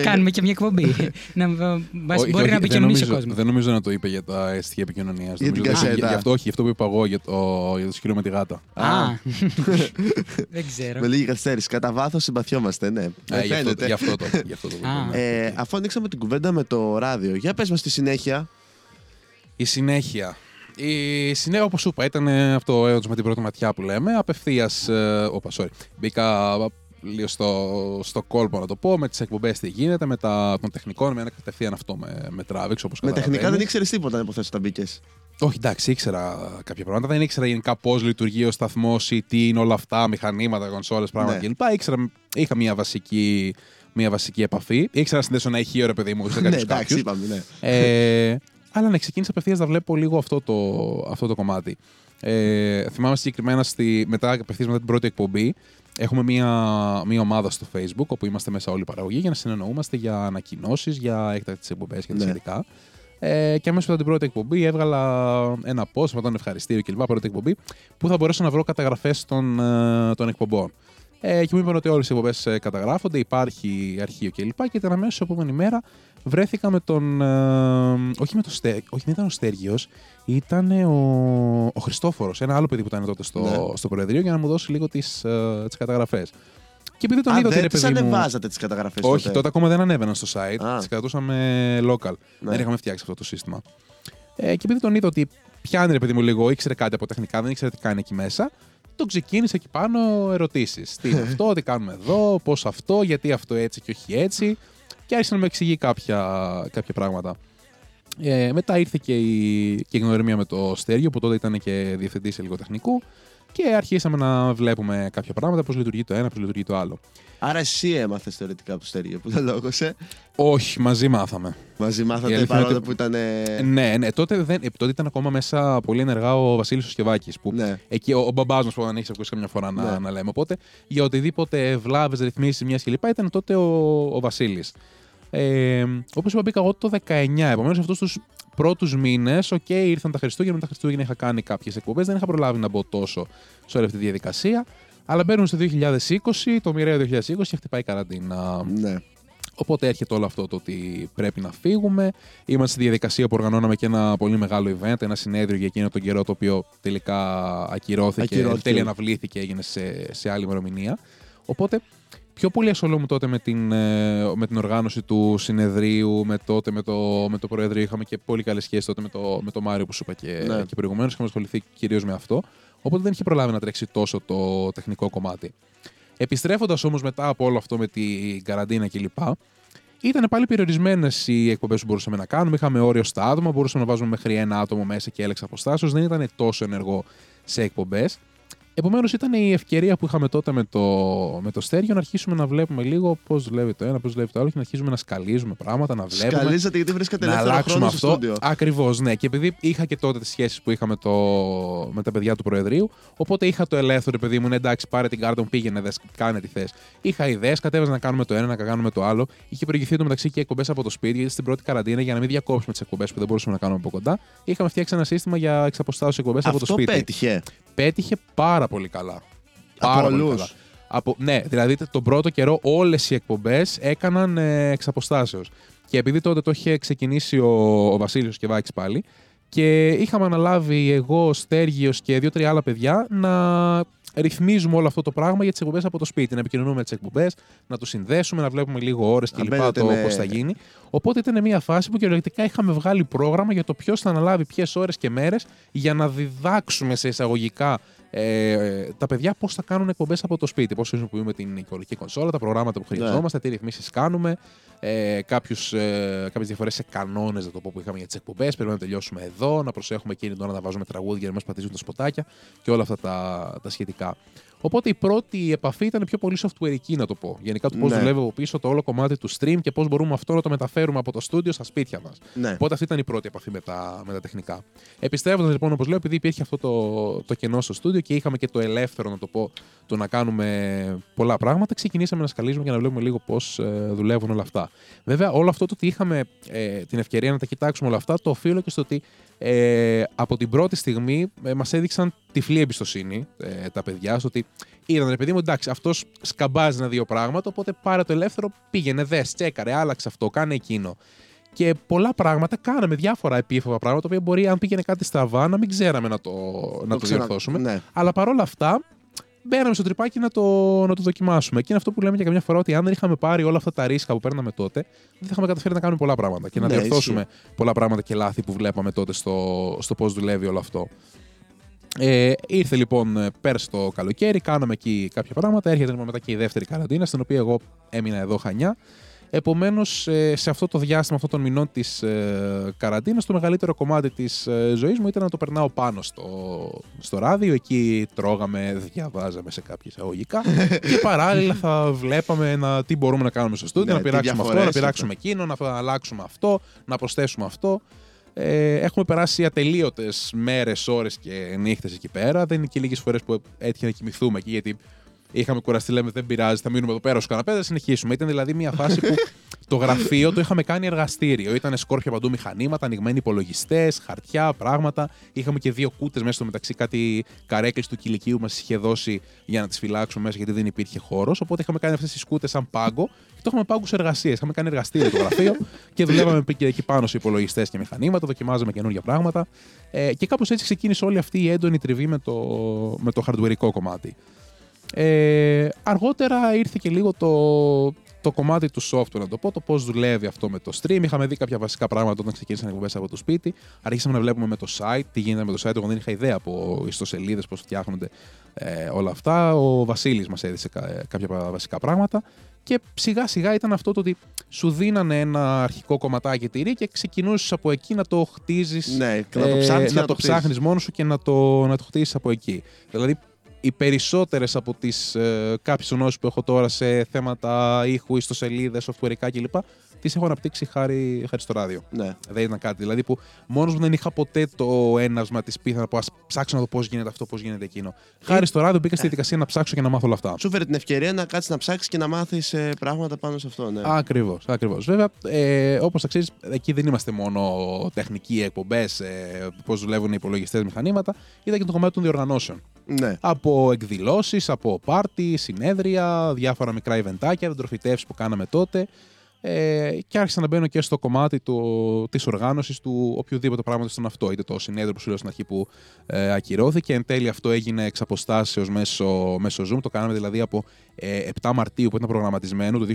Κάνουμε και μια εκπομπή. να, μας Όχι, μπορεί όχι, να δεν επικοινωνήσει ο νομίζω- κόσμος. Δεν νομίζω να το είπε για τα στοιχεία επικοινωνίας. Για την κασέτα. Γι' αυτό όχι, γι' αυτό που είπα εγώ για το, για το σκύλο με τη γάτα. Α, δεν ξέρω. με λίγη καθυστέρηση. Κατά βάθος συμπαθιόμαστε, ναι. Ε, Ε, γι' αυτό, φαίνεται. γι' αυτό το γι' αυτό το Α. είπαμε. Ε, αφού ανοίξαμε την κουβέντα με το ράδιο, για πες μας στη συνέχεια. Η συνέχεια. Η συνέχεια, όπως σου είπα, ήταν ε, αυτό έρωτος με την πρώτη ματιά που λέμε. Απευθείας. Όπα, sorry. Μπήκα λίγο στο, στο κόλπο να το πω, με τις εκπομπές τι γίνεται, με τα, των τεχνικών. Με κατευθείαν αυτό με, με τράβηξε όπως Με τεχνικά δεν ήξερες τίποτα, αν υποθέσω, όταν μπήκες. Όχι, εντάξει, ήξερα κάποια πράγματα. Δεν ήξερα γενικά πώς λειτουργεί ο σταθμός ή τι είναι όλα αυτά, μηχανήματα, κονσόλες, πράγματα Ναι. κλπ. Ήξερα, είχα μια βασική, μια βασική επαφή. Ήξερα να συνδέσω ένα ηχείο, ρε παιδί μου, σε ναι, κάποιους εντάξει, κάποιους. είπαμε, ναι. Ε, αλλά ναι, ξεκίνησα απευθείας να βλέπω λίγο αυτό το, αυτό το κομμάτι. Ε, θυμάμαι συγκεκριμένα στη, μετά, απευθείας μετά την πρώτη εκπομπή, έχουμε μία, μία ομάδα στο Facebook όπου είμαστε μέσα όλοι οι παραγωγοί για να συνεννοούμαστε για ανακοινώσεις, για έκτακτες εκπομπές και τα Ναι. σχετικά. Ε, και αμέσως μετά την πρώτη εκπομπή έβγαλα ένα post με τον ευχαριστήριο κλπ. Πρώτη εκπομπή που θα μπορέσω να βρω καταγραφές των, ε, των εκπομπών. Ε, και μου είπαν ότι όλες οι εκπομπές καταγράφονται, υπάρχει αρχείο κλπ. Και, ήταν αμέσως την επόμενη μέρα βρέθηκα με τον. ε, όχι με τον Στέ, όχι, δεν ήταν ο Στέργιος, ήταν ο, ο Χριστόφορος, ένα άλλο παιδί που ήταν τότε στο, Ναι. στο Προεδρείο, για να μου δώσει λίγο τις τις καταγραφές. Και επειδή τον Α, είδα ότι δεν ρε τις παιδί μου. ανεβάζατε τις καταγραφές Όχι, τότε; ακόμα δεν ανέβαιναν στο site. Α. Τις κρατούσαμε local. Ναι. Δεν είχαμε φτιάξει αυτό το σύστημα. Ε, και επειδή τον είδα ότι πιάνει ρε παιδί μου λίγο, ήξερε κάτι από τεχνικά, δεν ήξερε τι κάνει εκεί μέσα, τον ξεκίνησε εκεί πάνω ερωτήσεις. Τι είναι αυτό, τι κάνουμε εδώ, πώς αυτό, γιατί αυτό έτσι και όχι έτσι. Και άρχισε να με εξηγεί κάποια, κάποια πράγματα. Ε, μετά ήρθε και η, και η γνωριμία με το Στέργιο, που τότε ήταν και διευθυντής υλικοτεχνικού. Και αρχίσαμε να βλέπουμε κάποια πράγματα, πώς λειτουργεί το ένα, πώς λειτουργεί το άλλο. Άρα εσύ έμαθες θεωρητικά από το Στέργιο που δεν λόγωσε. Όχι, μαζί μάθαμε. Μαζί Η μάθατε αλήθεια είναι παρόλο ότι- που ήταν. Ε, Ναι, ναι. Τότε, δεν, ε, τότε ήταν ακόμα μέσα πολύ ενεργά ο Βασίλης Σοσκεβάκη. Που Ναι. εκεί ο, ο μπαμπάς μας που δεν έχεις ακούσει καμιά φορά να, Ναι. να λέμε. Οπότε για οτιδήποτε βλάβες, ρυθμίσεις, μιας κλπ. ήταν τότε ο, ο Βασίλης. Ε, Όπως είπα, μπήκα εγώ το 19. Επομένως, αυτούς τους πρώτους μήνες, οκ, ήρθαν τα Χριστούγεννα. Με τα Χριστούγεννα είχα κάνει κάποιες εκπομπές. Δεν είχα προλάβει να μπω τόσο σε όλη αυτή τη διαδικασία. Αλλά μπαίνουμε στο 2020, το μοιραίο 2020 και χτυπάει η καραντίνα. Ναι. Οπότε έρχεται όλο αυτό το ότι πρέπει να φύγουμε. Είμαστε στη διαδικασία που οργανώναμε και ένα πολύ μεγάλο event, ένα συνέδριο για εκείνο τον καιρό το οποίο τελικά ακυρώθηκε, Ακυρώθηκε. τέλεια αναβλήθηκε, έγινε σε, σε άλλη ημερομηνία. Οπότε πιο πολύ ασχολούμαι τότε με την, ε, με την οργάνωση του συνεδρίου, με, τότε, με, το, με το Προεδρείο. Είχαμε και πολύ καλή σχέση τότε με το, με το Μάριο που σου είπα και, Ναι. και προηγουμένως. Είχαμε ασχοληθεί κυρίως με αυτό. Οπότε δεν είχε προλάβει να τρέξει τόσο το τεχνικό κομμάτι. Επιστρέφοντας όμως μετά από όλο αυτό με την καραντίνα κλπ. Ήταν πάλι περιορισμένες οι εκπομπές που μπορούσαμε να κάνουμε. Είχαμε όριο στα άτομα, μπορούσαμε να βάζουμε μέχρι ένα άτομο μέσα και έλεξα αποστάσεως. Δεν ήταν τόσο ενεργό σε εκπομπές. Επομένως, ήταν η ευκαιρία που είχαμε τότε με το, με το στέργιο να αρχίσουμε να βλέπουμε λίγο πώς δουλεύει το ένα, πώς δουλεύει το άλλο και να αρχίσουμε να σκαλίζουμε πράγματα, να βλέπουμε. Σκαλίζατε γιατί βρίσκατε να ελεύθερο αλλάξουμε χρόνο στο αυτό. στούντιο. Ακριβώς, ναι. Και επειδή είχα και τότε τις σχέσεις που είχαμε το... με τα παιδιά του Προεδρείου, οπότε είχα το ελεύθερο, παιδί μου, ναι, εντάξει, πάρε την κάρτα μου, πήγαινε, δες, κάνε τι θες. Είχα ιδέες, κατέβαζα να κάνουμε το ένα, να κάνουμε το άλλο. Είχε προηγηθεί το μεταξύ και εκπομπές από το σπίτι, γιατί στην πρώτη καραντίνα, για να μην διακόψουμε τις εκπομπές που δεν μπορούσαμε να κάνουμε από κοντά, είχαμε φτιάξει ένα σύστημα για εξαποστάσεω εκπομπές από το Αυτό σπίτι. πέτυχε. Πέτυχε πάρα πολύ καλά. Από Πάρα πολύ όλους. καλά. Από, ναι, δηλαδή τον πρώτο καιρό όλες οι εκπομπές έκαναν ε, εξ αποστάσεως. Και επειδή τότε το είχε ξεκινήσει ο, ο Βασίλειος Κεβάκη πάλι, και είχαμε αναλάβει εγώ, ο Στέργιος και δύο-τρία άλλα παιδιά να ρυθμίζουμε όλο αυτό το πράγμα για τις εκπομπές από το σπίτι. Να επικοινωνούμε τις εκπομπές, να τους συνδέσουμε, να βλέπουμε λίγο ώρες Να κλπ. μπαίνετε Το με- πώς θα γίνει. Οπότε ήταν μια φάση που κυριολεκτικά είχαμε βγάλει πρόγραμμα για το ποιος θα αναλάβει ποιες ώρες και μέρες για να διδάξουμε σε εισαγωγικά ε, τα παιδιά πώς θα κάνουν εκπομπές από το σπίτι. Πώς χρησιμοποιούμε την οικολογική κονσόλα, τα προγράμματα που χρειαζόμαστε, τι ρυθμίσεις κάνουμε, ε, κάποιους, ε, κάποιες διαφορές σε κανόνες, να το πω, που είχαμε για τις εκπομπές. Πρέπει να τελειώσουμε εδώ, να προσέχουμε εκείνη την ώρα να βάζουμε τραγούδια για να μας πατήσουν τα σποτάκια και όλα αυτά τα, τα σχετικά. Οπότε η πρώτη επαφή ήταν πιο πολύ softwareική, να το πω. Γενικά του πώς Ναι. δουλεύει από πίσω το όλο κομμάτι του stream και πώς μπορούμε αυτό να το μεταφέρουμε από το στούντιο στα σπίτια μας. Ναι. Οπότε αυτή ήταν η πρώτη επαφή με τα, με τα τεχνικά. Επιστρέφοντας λοιπόν, όπως λέω, επειδή υπήρχε αυτό το, το κενό στο στούντιο και είχαμε και το ελεύθερο, να το πω, το να κάνουμε πολλά πράγματα, ξεκινήσαμε να σκαλίζουμε και να βλέπουμε λίγο πώς δουλεύουν όλα αυτά. Βέβαια, όλο αυτό το ότι είχαμε ε, την ευκαιρία να τα κοιτάξουμε όλα αυτά, το οφείλω και στο ότι ε, από την πρώτη στιγμή ε, μας έδειξαν τυφλή εμπιστοσύνη ε, τα παιδιά, στο ότι είδαν ρε παιδί μου, εντάξει, αυτός σκαμπάζει ένα δύο πράγματα, οπότε πάρε το ελεύθερο, πήγαινε, δες, τσέκαρε, άλλαξε αυτό, κάνε εκείνο. Και πολλά πράγματα κάναμε, διάφορα επίφοβα πράγματα, τα οποία μπορεί, αν πήγαινε κάτι στραβά, να μην ξέραμε να το, να το, ξενα- διορθώσουμε. ναι. Αλλά παρόλα αυτά, μπαίναμε στο τρυπάκι να το, να το δοκιμάσουμε. Και είναι αυτό που λέμε και καμιά φορά ότι αν δεν είχαμε πάρει όλα αυτά τα ρίσκα που παίρναμε τότε, δεν θα είχαμε καταφέρει να κάνουμε πολλά πράγματα και να Ναι, διορθώσουμε πολλά πράγματα και λάθη που βλέπαμε τότε στο, στο πώς δουλεύει όλο αυτό. Ε, ήρθε λοιπόν ε, πέρσι το καλοκαίρι, κάναμε εκεί κάποια πράγματα. Έρχεται λοιπόν μετά και η δεύτερη καραντίνα, στην οποία εγώ έμεινα εδώ χανιά. Επομένως, σε αυτό το διάστημα αυτών των μηνών της ε, καραντίνας, το μεγαλύτερο κομμάτι της ε, ζωής μου ήταν να το περνάω πάνω στο, στο ράδιο. Εκεί τρώγαμε, διαβάζαμε σε κάποια εισαγωγικά και παράλληλα θα βλέπαμε να, τι μπορούμε να κάνουμε στο στούντιο, Ναι, να τι πειράξουμε αυτό, διαφορές να πειράξουμε εκείνο, να αλλάξουμε αυτό, να προσθέσουμε αυτό. Ε, έχουμε περάσει ατελείωτες μέρες, ώρες και νύχτες εκεί πέρα. Δεν είναι και λίγες φορές που έτυχε να κοιμηθούμε εκεί, γιατί είχαμε κουραστεί, λέμε δεν πειράζει, θα μείνουμε εδώ πέρα στους καναπέ, θα συνεχίσουμε. Ήταν δηλαδή μια φάση που το γραφείο το είχαμε κάνει εργαστήριο. Ήταν σκόρπια παντού μηχανήματα, ανοιγμένοι υπολογιστές, χαρτιά, πράγματα. Είχαμε και δύο κούτες μέσα στο μεταξύ, κάτι καρέκλες του κηλικίου μας είχε δώσει για να τις φυλάξουμε μέσα, γιατί δεν υπήρχε χώρος. Οπότε είχαμε κάνει αυτές τις κούτες σαν πάγκο και το είχαμε πάγκους εργασίες. Είχαμε κάνει εργαστήριο το γραφείο και δουλεύαμε και εκεί πάνω σε υπολογιστές και μηχανήματα, δοκιμάζαμε καινούργια πράγματα. Ε, και κάπως έτσι ξεκίνησε όλη αυτή η έντονη τριβή με το, με το hardwareικό κομμάτι. Ε, αργότερα ήρθε και λίγο το, το κομμάτι του software, να το πω, το πώς δουλεύει αυτό με το stream. Είχαμε δει κάποια βασικά πράγματα όταν ξεκίνησαν οι εκπομπές από το σπίτι. Αρχίσαμε να βλέπουμε με το site, τι γίνεται με το site. Εγώ δεν είχα ιδέα από ιστοσελίδες, πώς φτιάχνονται ε, όλα αυτά. Ο Βασίλης μας έδειξε κα- κάποια βασικά πράγματα. Και σιγά σιγά ήταν αυτό το ότι σου δίνανε ένα αρχικό κομματάκι τυρί και ξεκινούσες από εκεί να το χτίζεις. Ναι, και να το ψάχνεις και να να το το χτίζεις. ψάχνεις μόνος σου και να το, να το χτίσει από εκεί. Δηλαδή, οι περισσότερες από τις ε, κάποιες γνώσεις που έχω τώρα σε θέματα ήχου, ιστοσελίδες, softwareικά κλπ. τις έχω αναπτύξει χάρη, χάρη στο ράδιο. Ναι. Δεν ήταν κάτι. Δηλαδή που μόνος μου δεν είχα ποτέ το ένασμα της πίθα να πω Α ψάξω να δω πώς γίνεται αυτό, πώς γίνεται εκείνο. Χάρη στο ράδιο μπήκα στη διαδικασία να ψάξω και να μάθω όλα αυτά. Σου φέρε την ευκαιρία να κάτσεις να ψάξεις και να μάθεις πράγματα πάνω σε αυτό. Ναι. Ακριβώς, ακριβώς. Βέβαια, ε, όπως θα ξέρεις, εκεί δεν είμαστε μόνο τεχνικοί εκπομπές, ε, πώς δουλεύουν οι υπολογιστές μηχανήματα. Είδα και το κομμάτι των διοργανώσεων. ναι. Από εκδηλώσεις, από πάρτι, συνέδρια, διάφορα μικρά ιβεντάκια, δεντροφυτεύσει που κάναμε τότε. Ε, και άρχισα να μπαίνω και στο κομμάτι του, της οργάνωσης του οποιοδήποτε πράγματος ήταν αυτό. Είτε το συνέδριο που σου λέω στην αρχή που ε, ακυρώθηκε. Εν τέλει αυτό έγινε εξ αποστάσεως μέσω, μέσω Zoom. Το κάναμε δηλαδή από ε, 7 Μαρτίου που ήταν προγραμματισμένο το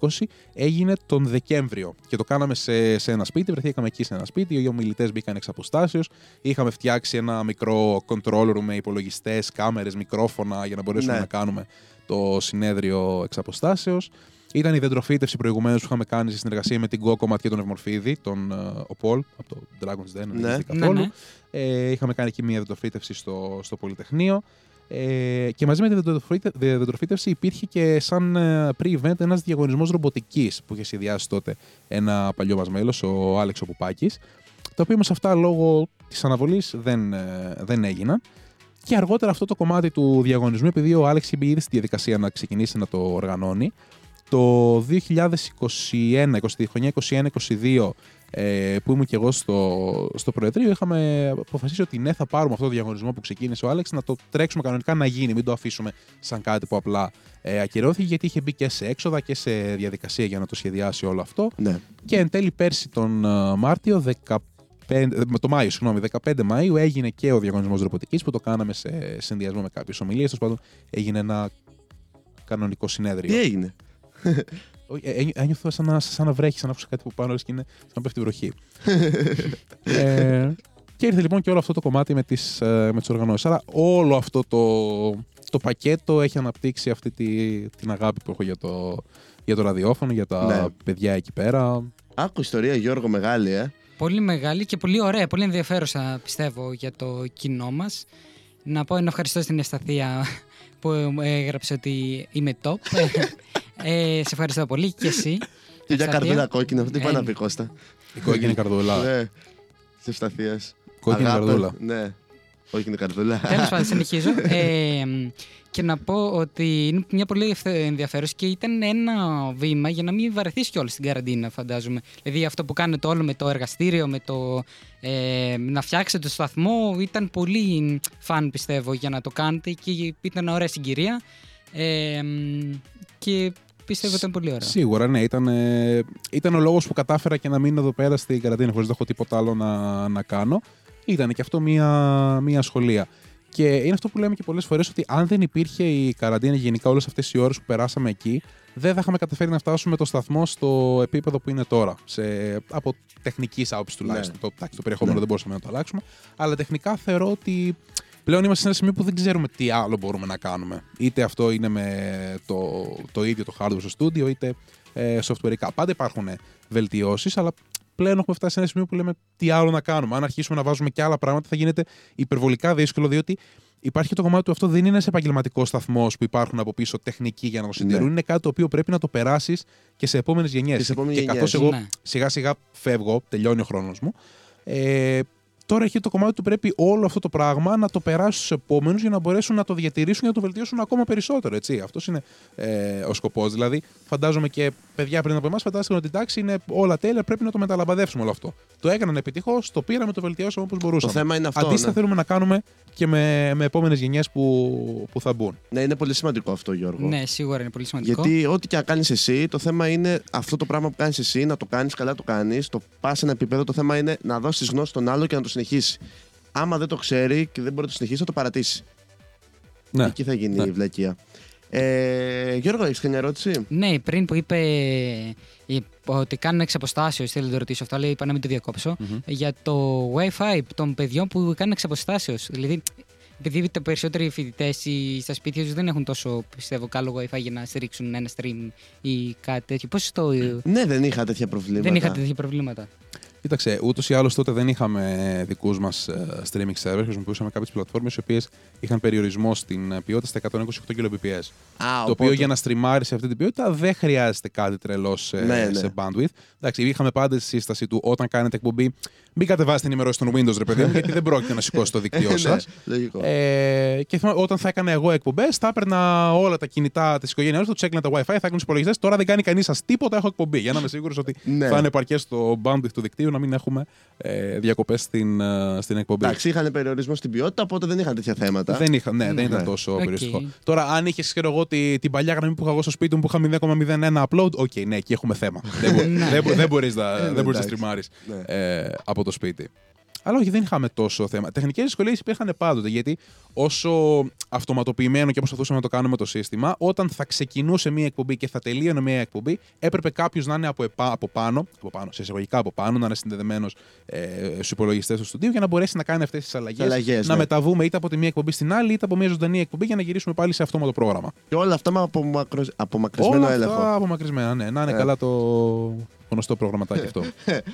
2020. Έγινε τον Δεκέμβριο. Και το κάναμε σε, σε ένα σπίτι. Βρεθήκαμε εκεί σε ένα σπίτι. Οι ομιλητές μπήκαν εξ αποστάσεως. Είχαμε φτιάξει ένα μικρό control room με υπολογιστές, κάμερες, μικρόφωνα για να μπορέσουμε Ναι. να κάνουμε το συνέδριο εξ αποστάσεως. Ήταν η δεντροφύτευση προηγουμένως που είχαμε κάνει σε συνεργασία με την Κόκο Ματιέ τον Ευμορφίδη, τον ε, ο Πολ από το Dragon's Den, δεν Ναι. ναι. Ναι, καθόλου. ναι. Ε, είχαμε κάνει εκεί μια δεντροφύτευση στο, στο Πολυτεχνείο. Ε, και μαζί με τη δεντροφύτε- τη δεντροφύτευση υπήρχε και σαν ε, pre-event ένας διαγωνισμός ρομποτικής που είχε σχεδιάσει τότε ένα παλιό μας μέλος, ο Άλεξ ο Πουπάκης, τα οποία όμως αυτά λόγω της αναβολής δεν, ε, δεν έγιναν. Και αργότερα αυτό το κομμάτι του διαγωνισμού, επειδή ο Άλεξ είχε ήδη στη διαδικασία να ξεκινήσει να το οργανώνει, το 2021, 20, χρονιά 21-22, ε, που ήμουν και εγώ στο, στο Προεδρείο, είχαμε αποφασίσει ότι ναι, θα πάρουμε αυτό το διαγωνισμό που ξεκίνησε ο Άλεξ, να το τρέξουμε κανονικά να γίνει, μην το αφήσουμε σαν κάτι που απλά ε, ακυρώθηκε, γιατί είχε μπει και σε έξοδα και σε διαδικασία για να το σχεδιάσει όλο αυτό. Ναι. Και εν τέλει πέρσι τον ε, Μάρτιο, 15, ε, με το Μάιο, συγγνώμη, 15 Μαΐου έγινε και ο διαγωνισμός ρομποτικής που το κάναμε σε συνδυασμό με κάποιες ομιλίες. Τέλος πάντων έγινε ένα κανονικό συνέδριο. Τι έγινε; Όχι, ε, ένι- Ένιωθα σαν να, σαν να βρέχει, σαν να άκουσα κάτι που πάνω λες και είναι σαν να πέφτει βροχή. ε, και ήρθε λοιπόν και όλο αυτό το κομμάτι με τις, ε, με τις οργανώσεις. Άρα όλο αυτό το, το πακέτο έχει αναπτύξει αυτή τη, την αγάπη που έχω για το, για το ραδιόφωνο, για τα Ναι. παιδιά εκεί πέρα. Άκου ιστορία Γιώργο μεγάλη, ε. Πολύ μεγάλη και πολύ ωραία, πολύ ενδιαφέρουσα πιστεύω για το κοινό μας. Να πω ένα ευχαριστώ στην Ευσταθία που μου έγραψε ότι είμαι top. ε, σε ευχαριστώ πολύ και εσύ. Και μια Ευσταθία. καρδούλα κόκκινη, αυτή τι πάει Ε, να πει Κώστα. Η κόκκινη καρδούλα. Ναι. Της ευσταθίας. Κόκκινη καρδούλα. Ναι. Κόκκινη καρδούλα. Τέλος πάντων, συνεχίζω. Ε, και να πω ότι είναι μια πολύ ευθε- ενδιαφέρουσα και ήταν ένα βήμα για να μην βαρεθείς κιόλας στην καραντίνα, φαντάζομαι. Δηλαδή αυτό που κάνετε όλο με το εργαστήριο, με το ε, να φτιάξετε το σταθμό, ήταν πολύ φαν πιστεύω για να το κάνετε και ήταν ωραία συγκυρία. Ε, και πιστεύω ήταν πολύ ωραία. Σίγουρα, ναι. Ήταν, ε, ήταν ο λόγος που κατάφερα και να μείνω εδώ πέρα στην καραντίνα χωρίς να έχω τίποτα άλλο να, να κάνω. Ήταν και αυτό μία, μία σχολεία. Και είναι αυτό που λέμε και πολλές φορές ότι αν δεν υπήρχε η καραντίνα, γενικά όλες αυτές οι ώρες που περάσαμε εκεί, δεν θα είχαμε καταφέρει να φτάσουμε το σταθμό στο επίπεδο που είναι τώρα. Σε, από τεχνικής άποψης τουλάχιστον. Το, εντάξει, το περιεχόμενο Ναι. δεν μπορούσαμε να το αλλάξουμε. Αλλά τεχνικά θεωρώ ότι πλέον είμαστε σε ένα σημείο που δεν ξέρουμε τι άλλο μπορούμε να κάνουμε. Είτε αυτό είναι με το, το ίδιο το hardware στο στούντιο, είτε ε, softwareικά. Πάντα υπάρχουν βελτιώσεις, αλλά πλέον έχουμε φτάσει σε ένα σημείο που λέμε τι άλλο να κάνουμε. Αν αρχίσουμε να βάζουμε και άλλα πράγματα, θα γίνεται υπερβολικά δύσκολο, διότι υπάρχει και το κομμάτι του αυτό δεν είναι ένας επαγγελματικός σταθμός που υπάρχουν από πίσω τεχνικοί για να το συντηρούν. Ναι. Είναι κάτι το οποίο πρέπει να το περάσεις και σε επόμενες γενιές. Και σε επόμενες καθώ γενιές. εγώ Ναι. σιγά σιγά φεύγω, τελειώνει ο χρόνος μου. Ε, τώρα έχει το κομμάτι του πρέπει όλο αυτό το πράγμα να το περάσει στους επόμενους για να μπορέσουν να το διατηρήσουν και να το βελτιώσουν ακόμα περισσότερο. Έτσι. Αυτός είναι ε, ο σκοπός. Δηλαδή, φαντάζομαι και παιδιά πριν από εμάς φαντάστηκαν ότι εντάξει είναι όλα τέλεια, πρέπει να το μεταλαμπαδεύσουμε όλο αυτό. Το έκαναν επιτυχώς, το πήραμε, το βελτιώσαμε όπως μπορούσαμε. Το θέμα είναι αυτό. Αντίστοιχα, ναι. θέλουμε να κάνουμε και με, με επόμενες γενιές που, που θα μπουν. Ναι, είναι πολύ σημαντικό αυτό, Γιώργο. Ναι, σίγουρα είναι πολύ σημαντικό. Γιατί ό,τι και να κάνεις εσύ, το θέμα είναι αυτό το πράγμα που κάνεις εσύ, να το κάνεις καλά, το κάνεις, το πας σε ένα επίπεδο. Το θέμα είναι να δώσεις γνώση στον άλλο και να το συνεχίσει. Άμα δεν το ξέρει και δεν μπορεί να το συνεχίσει, θα το παρατήσει. Ναι. Εκεί θα γίνει Ναι. η βλακεία. Ε, Γιώργο, έχεις καμιά ερώτηση; Ναι, πριν που είπε ε, ότι κάνουν εξ αποστάσεω, θέλω να το ρωτήσω αυτό, αλλά είπα να μην το διακόψω. Για το WiFi των παιδιών που κάνουν εξ αποστάσεω. Δηλαδή, επειδή τα περισσότεροι φοιτητές στα σπίτια τους δεν έχουν τόσο πιστεύω καλό WiFi για να στηρίξουν ένα stream ή κάτι τέτοιο. Πώς το. Ναι, δεν είχα τέτοια προβλήματα. Δεν είχατε τέτοια προβλήματα. Κοίταξε, ούτως ή άλλως τότε δεν είχαμε δικούς μας streaming servers. Χρησιμοποιούσαμε κάποιες πλατφόρμες οι οποίες είχαν περιορισμό στην ε, ποιότητα στα 128 Kbps. Α, το οποίο για να στριμάρει σε αυτή την ποιότητα δεν χρειάζεται κάτι τρελός σε, Ναι, ναι. σε bandwidth. Εντάξει, είχαμε πάντα τη σύσταση του όταν κάνετε εκπομπή, μην κατεβάσετε ενημερώσει στον Windows, ρε παιδί μου, γιατί δεν πρόκειται να σηκώσει το δίκτυό σας. ναι, λογικό. Ε, και θυμάμαι, όταν θα έκανα εγώ εκπομπές, θα έπαιρνα όλα τα κινητά της οικογένειάς του, του έκλεινα τα WiFi, θα έκανα τους υπολογιστές. Τώρα δεν κάνει κανείς σα τίποτα, έχω εκπομπή. Για να είμαι σίγουρος ότι Ναι. θα είναι επαρκές το bandwidth του δικτύου να μην έχουμε ε, διακοπές στην, ε, στην εκπομπή. Εντάξει, είχαν περιορισμό στην ποιότητα, οπότε δεν είχαν τέτοια θέματα. Δεν, είχα, ναι, δεν ήταν Ναι. τόσο Οκ. περιοριστικό. Τώρα, αν είχες, ξέρω εγώ, τη- την παλιά γραμμή που είχα εγώ στο σπίτι μου που είχα 0,01 upload, OK, ναι, εκεί έχουμε θέμα. δεν μπο- δεν, μπο- δεν μπορείς να, Ε, δεν μπορείς να εντάξει. στριμάρεις Ναι. Ε, από το σπίτι. Αλλά όχι, δεν είχαμε τόσο θέμα. Τεχνικές δυσκολίες υπήρχαν πάντοτε γιατί όσο αυτοματοποιημένο και προσπαθούσαμε να το κάνουμε το σύστημα, όταν θα ξεκινούσε μία εκπομπή και θα τελείωνε μία εκπομπή, έπρεπε κάποιος να είναι από, επά, από πάνω, από πάνω, σε εισαγωγικά από πάνω, να είναι συνδεδεμένος ε, στους υπολογιστές του στούντιο για να μπορέσει να κάνει αυτές τις αλλαγές. αλλαγές, Να ναι. μεταβούμε είτε από τη μία εκπομπή στην άλλη, είτε από μία ζωντανή εκπομπή για να γυρίσουμε πάλι σε αυτόματο πρόγραμμα. Και όλα αυτά με απομακρο... απομακρυσμένο Όλα έλεγχο. αυτά απομακρυσμένα, ναι. Να είναι Ε. καλά το, Γνωστό προγραμματάκι αυτό.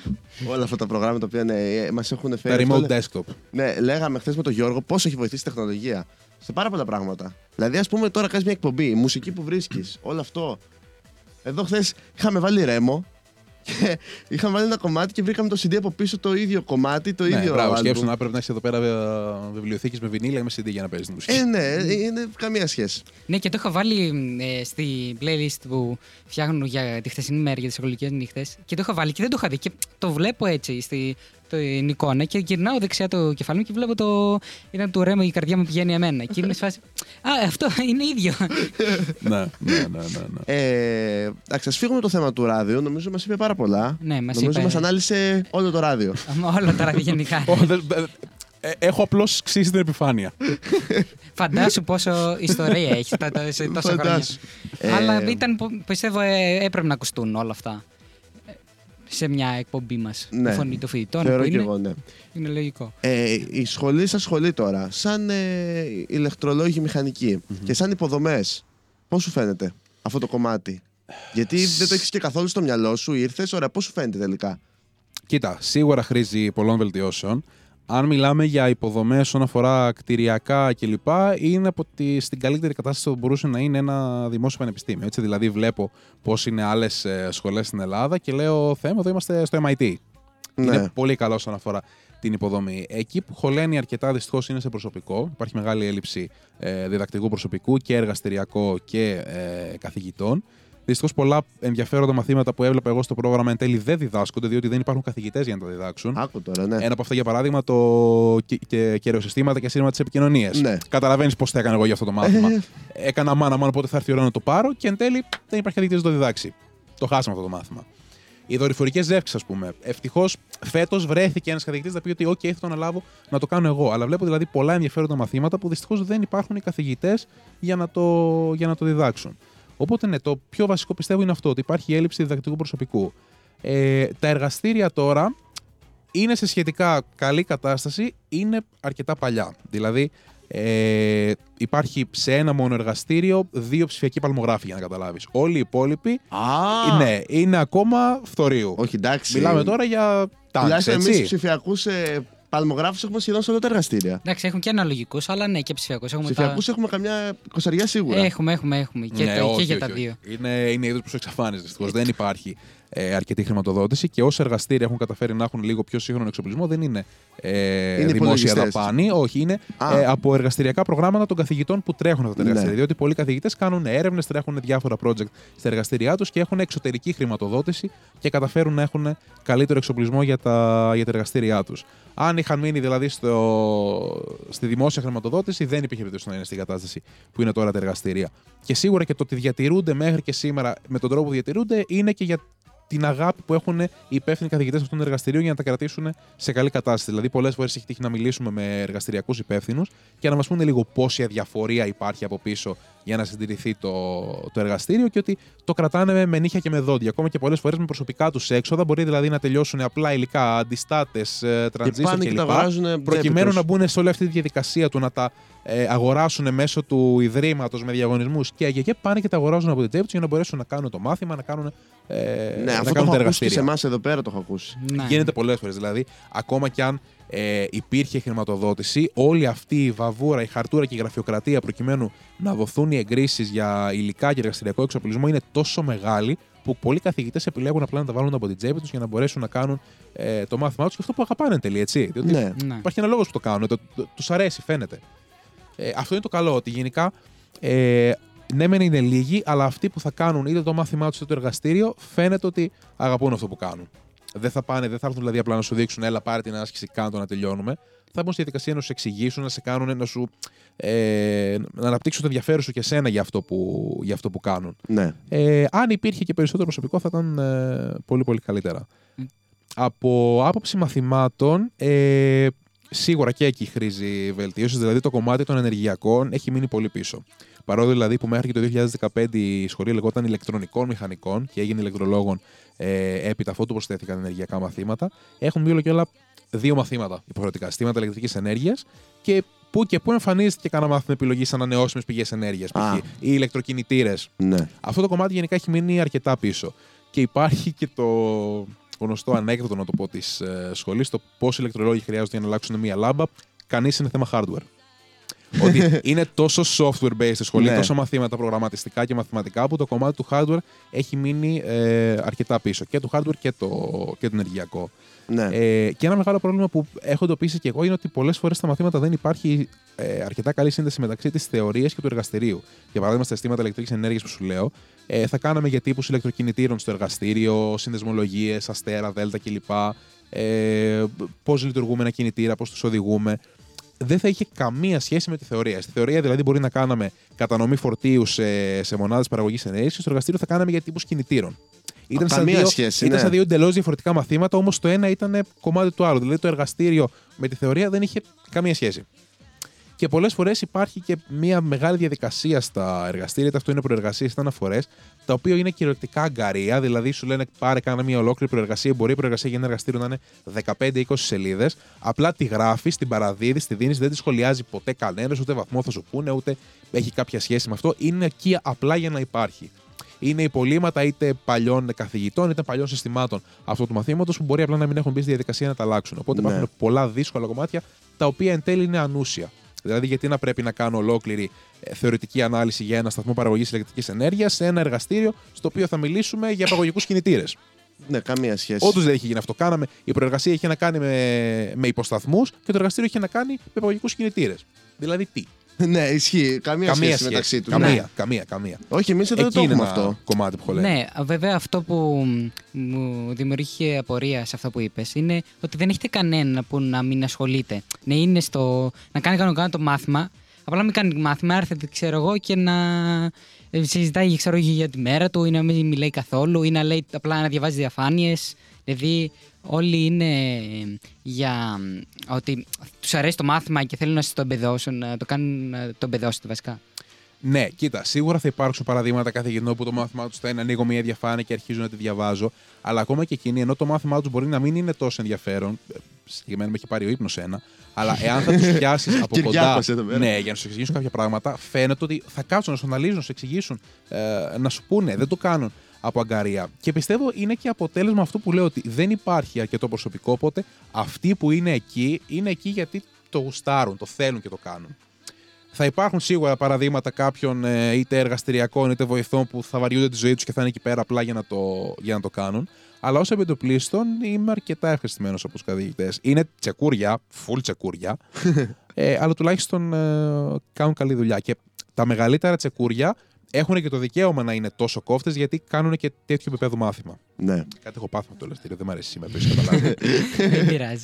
Όλα αυτά τα προγράμματα που μας έχουν Τα φέρει. remote αυτό, desktop. Ναι, λέγαμε χθες με τον Γιώργο πόσο έχει βοηθήσει η τεχνολογία σε πάρα πολλά πράγματα. Δηλαδή, ας πούμε, τώρα κάνεις μια εκπομπή, η μουσική που βρίσκεις, όλο αυτό. Εδώ χθες είχαμε βάλει ρέμο και είχαμε βάλει ένα κομμάτι και βρήκαμε το CD από πίσω το ίδιο κομμάτι, το Ναι, ίδιο μπράβο, άλμπουμ. σκέψου να πρέπει να έχεις εδώ πέρα βιβλιοθήκες με βινίλια ή με CD για να παίζεις τη μουσική. Ε, ναι, είναι καμία σχέση. Ναι, και το είχα βάλει ε, στη playlist που φτιάχνω για τη χθεσινή μέρα, για τις εκλογικές νύχτες. Και το είχα βάλει και δεν το είχα δει. Και το βλέπω έτσι στη, την εικόνα και γυρνάω δεξιά το κεφάλι μου και βλέπω το. Ήταν του ρέμο η καρδιά μου πηγαίνει εμένα. Και είμαι σε φάση. Α, αυτό είναι ίδιο. ναι, ναι, ναι, ναι, ναι. Ε, εντάξει, ας φύγουμε το θέμα του ράδιο. Νομίζω μας είπε πάρα πολλά. Ναι, μας Νομίζω είπε. μας ανάλυσε όλο το ράδιο. Όλο τώρα γενικά. Ω, δεν- δεν- ε, Έχω απλώς ξύσει την επιφάνεια. Φαντάσου πόσο ιστορία έχει τα- τα- σε τόσα χρόνια. Φαντάσου. Ε, Αλλά ήταν, που- πιστεύω, ε, έπρεπε να ακουστούν όλα αυτά. Ε, Σε μια εκπομπή μας. Ναι. Η φωνή των φοιτητών. Θεωρώ που και είναι, εγώ, ναι. είναι λογικό. Ε, η σχολή σας σχολή τώρα, σαν ε, ηλεκτρολόγοι μηχανικοί και σαν υποδομές, πώς σου φαίνεται αυτό το κομμάτι; Γιατί δεν το έχεις και καθόλου στο μυαλό σου, ήρθες, ωραία, πώς σου φαίνεται τελικά; Κοίτα, σίγουρα χρήζει πολλών βελτιώσεων. Αν μιλάμε για υποδομές όσον αφορά κτηριακά κλπ., είναι από τη, στην καλύτερη κατάσταση που μπορούσε να είναι ένα δημόσιο πανεπιστήμιο. Έτσι, δηλαδή, βλέπω πώς είναι άλλες σχολές στην Ελλάδα και λέω: Θεέ μου, εδώ είμαστε στο MIT. Ναι. Είναι πολύ καλό όσον αφορά την υποδομή. Εκεί που χωλαίνει αρκετά δυστυχώς είναι σε προσωπικό. Υπάρχει μεγάλη έλλειψη ε, διδακτικού προσωπικού και εργαστηριακό και ε, καθηγητών. Δυστυχώς πολλά ενδιαφέροντα μαθήματα που έβλεπα εγώ στο πρόγραμμα εν τέλει δεν διδάσκονται διότι δεν υπάρχουν καθηγητές για να τα διδάξουν. Άκου τώρα, ναι. Ένα από αυτά για παράδειγμα το και, και, καιροσυστήματα και σύρμα της επικοινωνίας. Ναι. Καταλαβαίνεις πώς θα έκανα εγώ για αυτό το μάθημα. Ε. Έκανα μάνα μάνα πότε θα έρθει η ώρα να το πάρω και εν τέλει δεν υπάρχει καθηγητής να το διδάξει. Το χάσαμε αυτό το μάθημα. Οι δορυφορικές ζεύξεις, ας πούμε. Ευτυχώς φέτος βρέθηκε ένας καθηγητής να πει ότι: OK, θα το αναλάβω να το κάνω εγώ. Αλλά βλέπω δηλαδή πολλά ενδιαφέροντα μαθήματα που δυστυχώς δεν υπάρχουν οι καθηγητές για, να το- για να το διδάξουν. Οπότε ναι, το πιο βασικό πιστεύω είναι αυτό, ότι υπάρχει έλλειψη διδακτικού προσωπικού. Ε, τα εργαστήρια τώρα είναι σε σχετικά καλή κατάσταση, είναι αρκετά παλιά. Δηλαδή, ε, υπάρχει σε ένα μόνο εργαστήριο δύο ψηφιακοί παλμογράφοι, για να καταλάβεις. Όλοι οι υπόλοιποι Α, ναι, είναι ακόμα φθορείου. Όχι, εντάξει. Μιλάμε τώρα για τάγκς, Τουλάχιστον εμείς έτσι. ψηφιακούς ε, παλμογράφους έχουμε σχεδόν σε όλα τα εργαστήρια. Εντάξει, έχουν και αναλογικούς, αλλά ναι, και ψηφιακούς. Έχουμε, Ψηφιακούς τα... έχουμε καμιά κοσαριά σίγουρα. έχουμε, έχουμε, έχουμε. Και, Ναι, τα- όχι, και για όχι, τα όχι. δύο. Είναι, είναι είδο που σου εξαφάνιζε. Δυστυχώς δεν υπάρχει ε, αρκετή χρηματοδότηση και όσα εργαστήρια έχουν καταφέρει να έχουν λίγο πιο σύγχρονο εξοπλισμό δεν είναι, ε, Είναι δημόσια υπολογιστές. δαπάνη. Όχι, είναι Α. ε, από εργαστηριακά προγράμματα των καθηγητών που τρέχουν αυτά τα Ναι. εργαστήρια. Διότι πολλοί καθηγητές κάνουν έρευνες, τρέχουν διάφορα project στα εργαστήριά τους και έχουν εξωτερική χρηματοδότηση και καταφέρουν να έχουν καλύτερο εξοπλισμό για τα, για τα εργαστήριά τους. Αν είχαν μείνει δηλαδή στο, στη δημόσια χρηματοδότηση, δεν υπήρχε περίπτωση να είναι στην κατάσταση που είναι τώρα τα εργαστήρια. Και σίγουρα και το ότι διατηρούνται μέχρι και σήμερα με τον τρόπο που διατηρούνται είναι και για την αγάπη που έχουν οι υπεύθυνοι καθηγητές αυτών των εργαστηρίων για να τα κρατήσουν σε καλή κατάσταση. Δηλαδή, πολλές φορές έχει τύχει να μιλήσουμε με εργαστηριακούς υπεύθυνους και να μας πούνε λίγο πόση αδιαφορία υπάρχει από πίσω για να συντηρηθεί το, το εργαστήριο και ότι το κρατάνε με νύχια και με δόντια. Ακόμα και πολλές φορές με προσωπικά τους έξοδα. Μπορεί δηλαδή να τελειώσουν απλά υλικά, αντιστάτες, τρανζίστορ πάνε και τα κλπ. αγοράζουν Προκειμένου τσέπη να τους. μπουν σε όλη αυτή τη διαδικασία του να τα ε, αγοράσουν μέσω του ιδρύματος με διαγωνισμούς και, και, και πάνε και τα αγοράζουν από την τσέπη του για να μπορέσουν να κάνουν το μάθημα, να κάνουν, ε, Ναι, να αυτό το κάνουν έχω τα ακούσει και σε εργαστήρια. εμάς εδώ πέρα το έχω ακούσει. Ναι. Γίνεται πολλές φορές. Δηλαδή, ακόμα κι αν ε, υπήρχε χρηματοδότηση, όλη αυτή η βαβούρα, η χαρτούρα και η γραφειοκρατία προκειμένου να δοθούν οι εγκρίσεις για υλικά και εργαστηριακό εξοπλισμό είναι τόσο μεγάλη που πολλοί καθηγητές επιλέγουν απλά να τα βάλουν από την τσέπη τους για να μπορέσουν να κάνουν ε, το μάθημά τους και αυτό που αγαπάνε εν τέλει, έτσι. Διότι Ναι. Ναι. Υπάρχει ένα λόγος που το κάνουν. Το, το, τους αρέσει, φαίνεται. Ε, αυτό είναι το καλό, ότι γενικά ε, ναι, μεν είναι λίγοι, αλλά αυτοί που θα κάνουν είτε το μάθημά τους είτε το εργαστήριο φαίνεται ότι αγαπούν αυτό που κάνουν. Δεν θα πάνε, δεν θα έρθουν δηλαδή απλά να σου δείξουν, έλα πάρε την άσκηση, κάνε το να τελειώνουμε. Θα μπουν στη διαδικασία να σου εξηγήσουν, να σε κάνουν, να σου ε, να αναπτύξουν το ενδιαφέρον σου και σένα για αυτό που, για αυτό που κάνουν. Ναι. Ε, αν υπήρχε και περισσότερο προσωπικό θα ήταν ε, πολύ πολύ καλύτερα. Mm. Από άποψη μαθημάτων, ε, σίγουρα και εκεί χρήζει βελτίωσης. Δηλαδή το κομμάτι των ενεργειακών έχει μείνει πολύ πίσω. Παρότι δηλαδή που μέχρι και το 2015 η σχολή λεγόταν ηλεκτρονικών μηχανικών και έγινε ηλεκτρολόγων ε, έπειτα αφού του προσθέθηκαν ενεργειακά μαθήματα, έχουν μπει όλο και όλα δύο μαθήματα υποχρεωτικά. Συστήματα ηλεκτρικής ενέργειας και που και που εμφανίζεται και κανένα μάθημα επιλογής ανανεώσιμες πηγές ενέργειας. Α. Οι ηλεκτροκινητήρες. ναι. Αυτό το κομμάτι γενικά έχει μείνει αρκετά πίσω. Και υπάρχει και το γνωστό ανέκδοτο, να το πω, της ε, σχολής, το πόσοι ηλεκτρολόγοι χρειάζονται για να αλλάξουν μία λάμπα. Κανείς είναι θέμα hardware. ότι είναι τόσο software-based η σχολή, Ναι. τόσο μαθήματα προγραμματιστικά και μαθηματικά, που το κομμάτι του hardware έχει μείνει ε, αρκετά πίσω. Και το hardware και το, και το ενεργειακό. Ναι. Ε, και ένα μεγάλο πρόβλημα που έχω εντοπίσει και εγώ είναι ότι πολλές φορές στα μαθήματα δεν υπάρχει ε, αρκετά καλή σύνδεση μεταξύ της θεωρίας και του εργαστηρίου. Για παράδειγμα, στα αισθήματα ηλεκτρικής ενέργειας που σου λέω, ε, θα κάναμε για τύπους ηλεκτροκινητήρων στο εργαστήριο, συνδεσμολογίες, αστέρα, δέλτα κλπ. Ε, πώς λειτουργούμε ένα κινητήρα, πώς τους οδηγούμε. Δεν θα είχε καμία σχέση με τη θεωρία. Στη θεωρία δηλαδή μπορεί να κάναμε κατανομή φορτίου σε, σε μονάδες παραγωγής ενέργειας και στο εργαστήριο θα κάναμε για τύπους κινητήρων. Ήταν, σαν καμία δύο, σχέση, ήταν ναι. σαν δύο εντελώς διαφορετικά μαθήματα, όμως το ένα ήταν κομμάτι του άλλου. Δηλαδή το εργαστήριο με τη θεωρία δεν είχε καμία σχέση. Και πολλές φορές υπάρχει και μια μεγάλη διαδικασία στα εργαστήρια, είτε αυτό είναι προεργασίες είτε αναφορές, τα οποία είναι κυριολεκτικά αγκαρία. Δηλαδή σου λένε πάρε κάνα μια ολόκληρη προεργασία. Μπορεί η προεργασία για ένα εργαστήριο να είναι 15-20 σελίδες. Απλά τη γράφεις, την παραδίδεις, τη δίνεις, δεν τη σχολιάζει ποτέ κανένας, ούτε βαθμό θα σου πούνε, ούτε έχει κάποια σχέση με αυτό. Είναι εκεί απλά για να υπάρχει. Είναι υπολείμματα είτε παλιών καθηγητών είτε παλιών συστημάτων αυτού του μαθήματος που μπορεί απλά να μην έχουν μπει στη διαδικασία να τα αλλάξουν. Οπότε Ναι. υπάρχουν πολλά δύσκολα κομμάτια τα οποία εν τέλει είναι ανούσια. Δηλαδή, γιατί να πρέπει να κάνω ολόκληρη ε, θεωρητική ανάλυση για ένα σταθμό παραγωγής ηλεκτρικής ενέργειας σε ένα εργαστήριο στο οποίο θα μιλήσουμε για παραγωγικούς κινητήρες; ναι, καμία σχέση. Όντως δεν έχει γίνει αυτό. Κάναμε, η προεργασία είχε να κάνει με, με υποσταθμούς και το εργαστήριο είχε να κάνει με παραγωγικούς κινητήρες. Δηλαδή τι; ναι, ισχύει. Καμία, σχέση, μεταξύ τους. Καμία, Ναι. καμία, καμία. Όχι, εμείς εδώ Εκεί το είναι έχουμε ένα αυτό. κομμάτι που έχω λέει. Ναι, βέβαια αυτό που μου δημιουργήθηκε απορία σε αυτό που είπες είναι ότι δεν έχετε κανένα που να μην ασχολείται. Να είναι στο. να κάνει κανονικά το μάθημα, απλά να μην κάνει μάθημα, έρθετε, ξέρω εγώ, και να ε, συζητάει ξέρω, εγώ, για τη μέρα του ή να μην μιλάει καθόλου ή να λέει απλά να διαβάζει διαφάνειες. Δηλαδή όλοι είναι για ε, ότι τους αρέσει το μάθημα και θέλουν να σας το εμπεδώσουν, να το κάνουν να το εμπεδώσετε βασικά. Ναι, κοίτα, σίγουρα θα υπάρξουν παραδείγματα καθηγητών που το μάθημά τους θα είναι ανοίγω μια διαφάνεια και αρχίζω να τη διαβάζω. Αλλά ακόμα και εκείνοι, ενώ το μάθημά τους μπορεί να μην είναι τόσο ενδιαφέρον, ε, συγκεκριμένα με έχει πάρει ο ύπνος ένα, αλλά εάν θα τους πιάσει από κοντά. Κυριάκος εδώ πέρα. Ναι, για να σου εξηγήσουν κάποια πράγματα, φαίνεται ότι θα κάτσουν να σου αναλύσουν, να σου εξηγήσουν, ε, να σου πούνε. Δεν το κάνουν από αγκαρία. Και πιστεύω είναι και αποτέλεσμα αυτού που λέω ότι δεν υπάρχει αρκετό προσωπικό, οπότε αυτοί που είναι εκεί είναι εκεί γιατί το γουστάρουν, το θέλουν και το κάνουν. Θα υπάρχουν σίγουρα παραδείγματα κάποιων ε, είτε εργαστηριακών είτε βοηθών που θα βαριούνται τη ζωή τους και θα είναι εκεί πέρα απλά για να το, για να το κάνουν. Αλλά ω επιτοπλίστων είμαι αρκετά ευχαριστημένος από τους καθηγητές. Είναι τσεκούρια, full τσεκούρια, ε, αλλά τουλάχιστον ε, κάνουν καλή δουλειά. Και τα μεγαλύτερα τσεκούρια έχουν και το δικαίωμα να είναι τόσο κόφτες γιατί κάνουν και τέτοιο επίπεδο μάθημα. Ναι. Κάτι έχω πάθει με το ελευθερίο, δεν μου αρέσει σήμερα, το καταλάβει. Δεν πειράζει.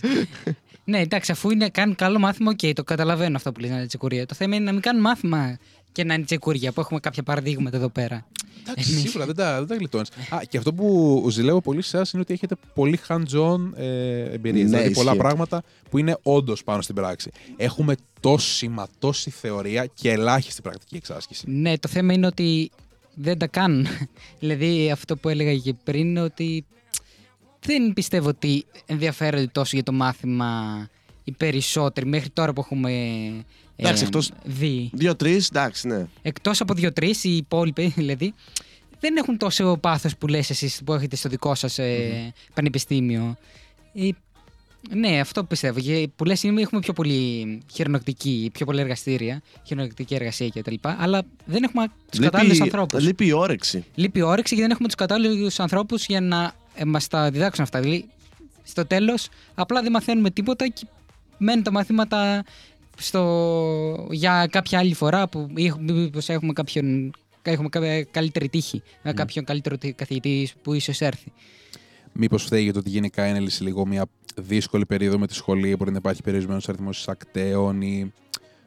ναι, εντάξει, αφού είναι, κάνουν καλό μάθημα, οκ, το καταλαβαίνω αυτό που λες να είναι τσεκούρια. Το θέμα είναι να μην κάνουν μάθημα και να είναι τσεκούρια, που έχουμε κάποια παραδείγματα εδώ πέρα. Εντάξει, Εμείς. σίγουρα δεν τα, δεν τα γλιτώνεις. Α, και αυτό που ζηλεύω πολύ σε εσάς είναι ότι έχετε πολύ hands-on ε, εμπειρίες. Ναι, δηλαδή πολλά ισχύει. πράγματα που είναι όντως πάνω στην πράξη. Έχουμε τόση μα τόση θεωρία και ελάχιστη πρακτική εξάσκηση. Ναι, το θέμα είναι ότι δεν τα κάνουν. δηλαδή, αυτό που έλεγα και πριν είναι ότι δεν πιστεύω ότι ενδιαφέρονται τόσο για το μάθημα οι περισσότεροι μέχρι τώρα που έχουμε ε, Εντάξει, εκτός- δει. Δύο-τρεις, εντάξει, ναι. Εκτός από δύο-τρεις, οι υπόλοιποι δηλαδή, δεν έχουν τόσο πάθος που λες εσείς που έχετε στο δικό σας ε, πανεπιστήμιο. Ε, ναι, αυτό πιστεύω. Και που λες είναι έχουμε πιο πολύ χειρονακτική, πιο πολλά εργαστήρια, χειρονακτική εργασία κτλ. Αλλά δεν έχουμε τους κατάλληλους ανθρώπους. λείπει η όρεξη. Λείπει η όρεξη και δεν έχουμε τους κατάλληλους ανθρώπους για να ε, μας τα διδάξουν αυτά. Δηλαδή, στο τέλος, απλά δεν μαθαίνουμε τίποτα και μένουν τα μαθήματα στο... για κάποια άλλη φορά που μήπως έχουμε κάποιον. Έχουμε κάποια καλύτερη τύχη. Με κάποιον καλύτερο τε- καθηγητή που ίσως έρθει. Μήπως φταίει για το ότι γενικά είναι λίγο μια δύσκολη περίοδο με τη σχολή, μπορεί να υπάρχει περιορισμένος αριθμός ακταίων ή.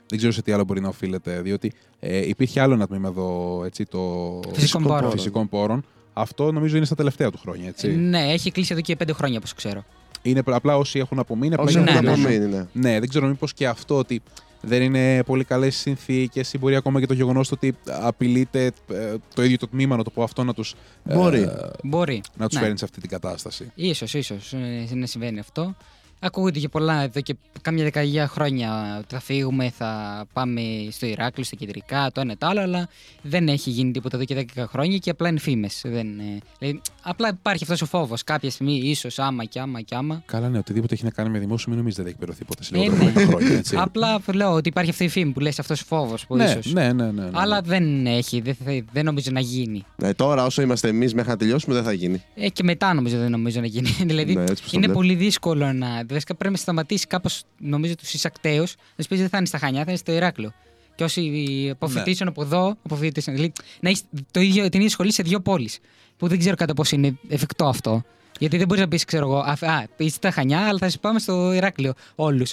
Δεν ξέρω σε τι άλλο μπορεί να οφείλεται. Διότι ε, υπήρχε άλλο ένα τμήμα εδώ, έτσι, το Φυσικών πόρων. φυσικών πόρων. Αυτό νομίζω είναι στα τελευταία του χρόνια. Έτσι. Ναι, έχει κλείσει εδώ και πέντε χρόνια, όπως ξέρω. Είναι απλά όσοι έχουν απομείνει. Απλά Όσοι για έχουν ναι, να ναι. απομείνει, ναι. Ναι, δεν ξέρω μήπως και αυτό ότι δεν είναι πολύ καλές συνθήκες ή μπορεί ακόμα και το γεγονός ότι απειλείται ε, το ίδιο το τμήμα, να το πω αυτό, να τους Μπορεί. Μπορεί. να τους Ναι. φέρνει σε αυτή την κατάσταση. Ίσως, ίσως ε, να συμβαίνει αυτό. Ακούγονται και πολλά εδώ και κάμια δεκαετία χρόνια ότι θα φύγουμε, θα πάμε στο Ηράκλειο, στα κεντρικά, το ένα το άλλο, αλλά δεν έχει γίνει τίποτα εδώ και 10 χρόνια και απλά είναι φήμες. Δηλαδή, απλά υπάρχει αυτός ο φόβος. Κάποια στιγμή, ίσως άμα και άμα και άμα. Καλά, ναι, οτιδήποτε έχει να κάνει με δημόσιο, μην νομίζετε δεν έχει περιοθεί ποτέ σε Ε, λιγότερα ναι. χρόνια. Έτσι. Απλά λέω ότι υπάρχει αυτή η φήμη που λες αυτός ο φόβος που ναι, ίσως. ναι, ναι, ναι, ναι. Αλλά δεν έχει, δεν, θα- δεν νομίζω να γίνει. Ναι, τώρα όσο είμαστε εμείς μέχρι να τελειώσουμε δεν θα γίνει. Ε, και μετά νομίζω δεν νομίζω να γίνει. δηλαδή Ναι, έτσι πως το είναι βλέπω. πολύ δύσκολο να. Δηλαδή πρέπει να σταματήσει κάπως, νομίζω, τους εισακτέου. Να σου πεις δεν θα είναι στα Χανιά, θα είναι στο Ηράκλειο. Και όσοι αποφοιτήσουν από εδώ, αποφοιτήσουν. Δηλαδή να έχεις το ίδιο, την ίδια σχολή σε δύο πόλεις. Που δεν ξέρω κατά πόσο είναι εφικτό αυτό. Γιατί δεν μπορείς να πεις, ξέρω εγώ, α, α είσαι στα Χανιά, αλλά θα σε πάμε στο Ηράκλειο όλους.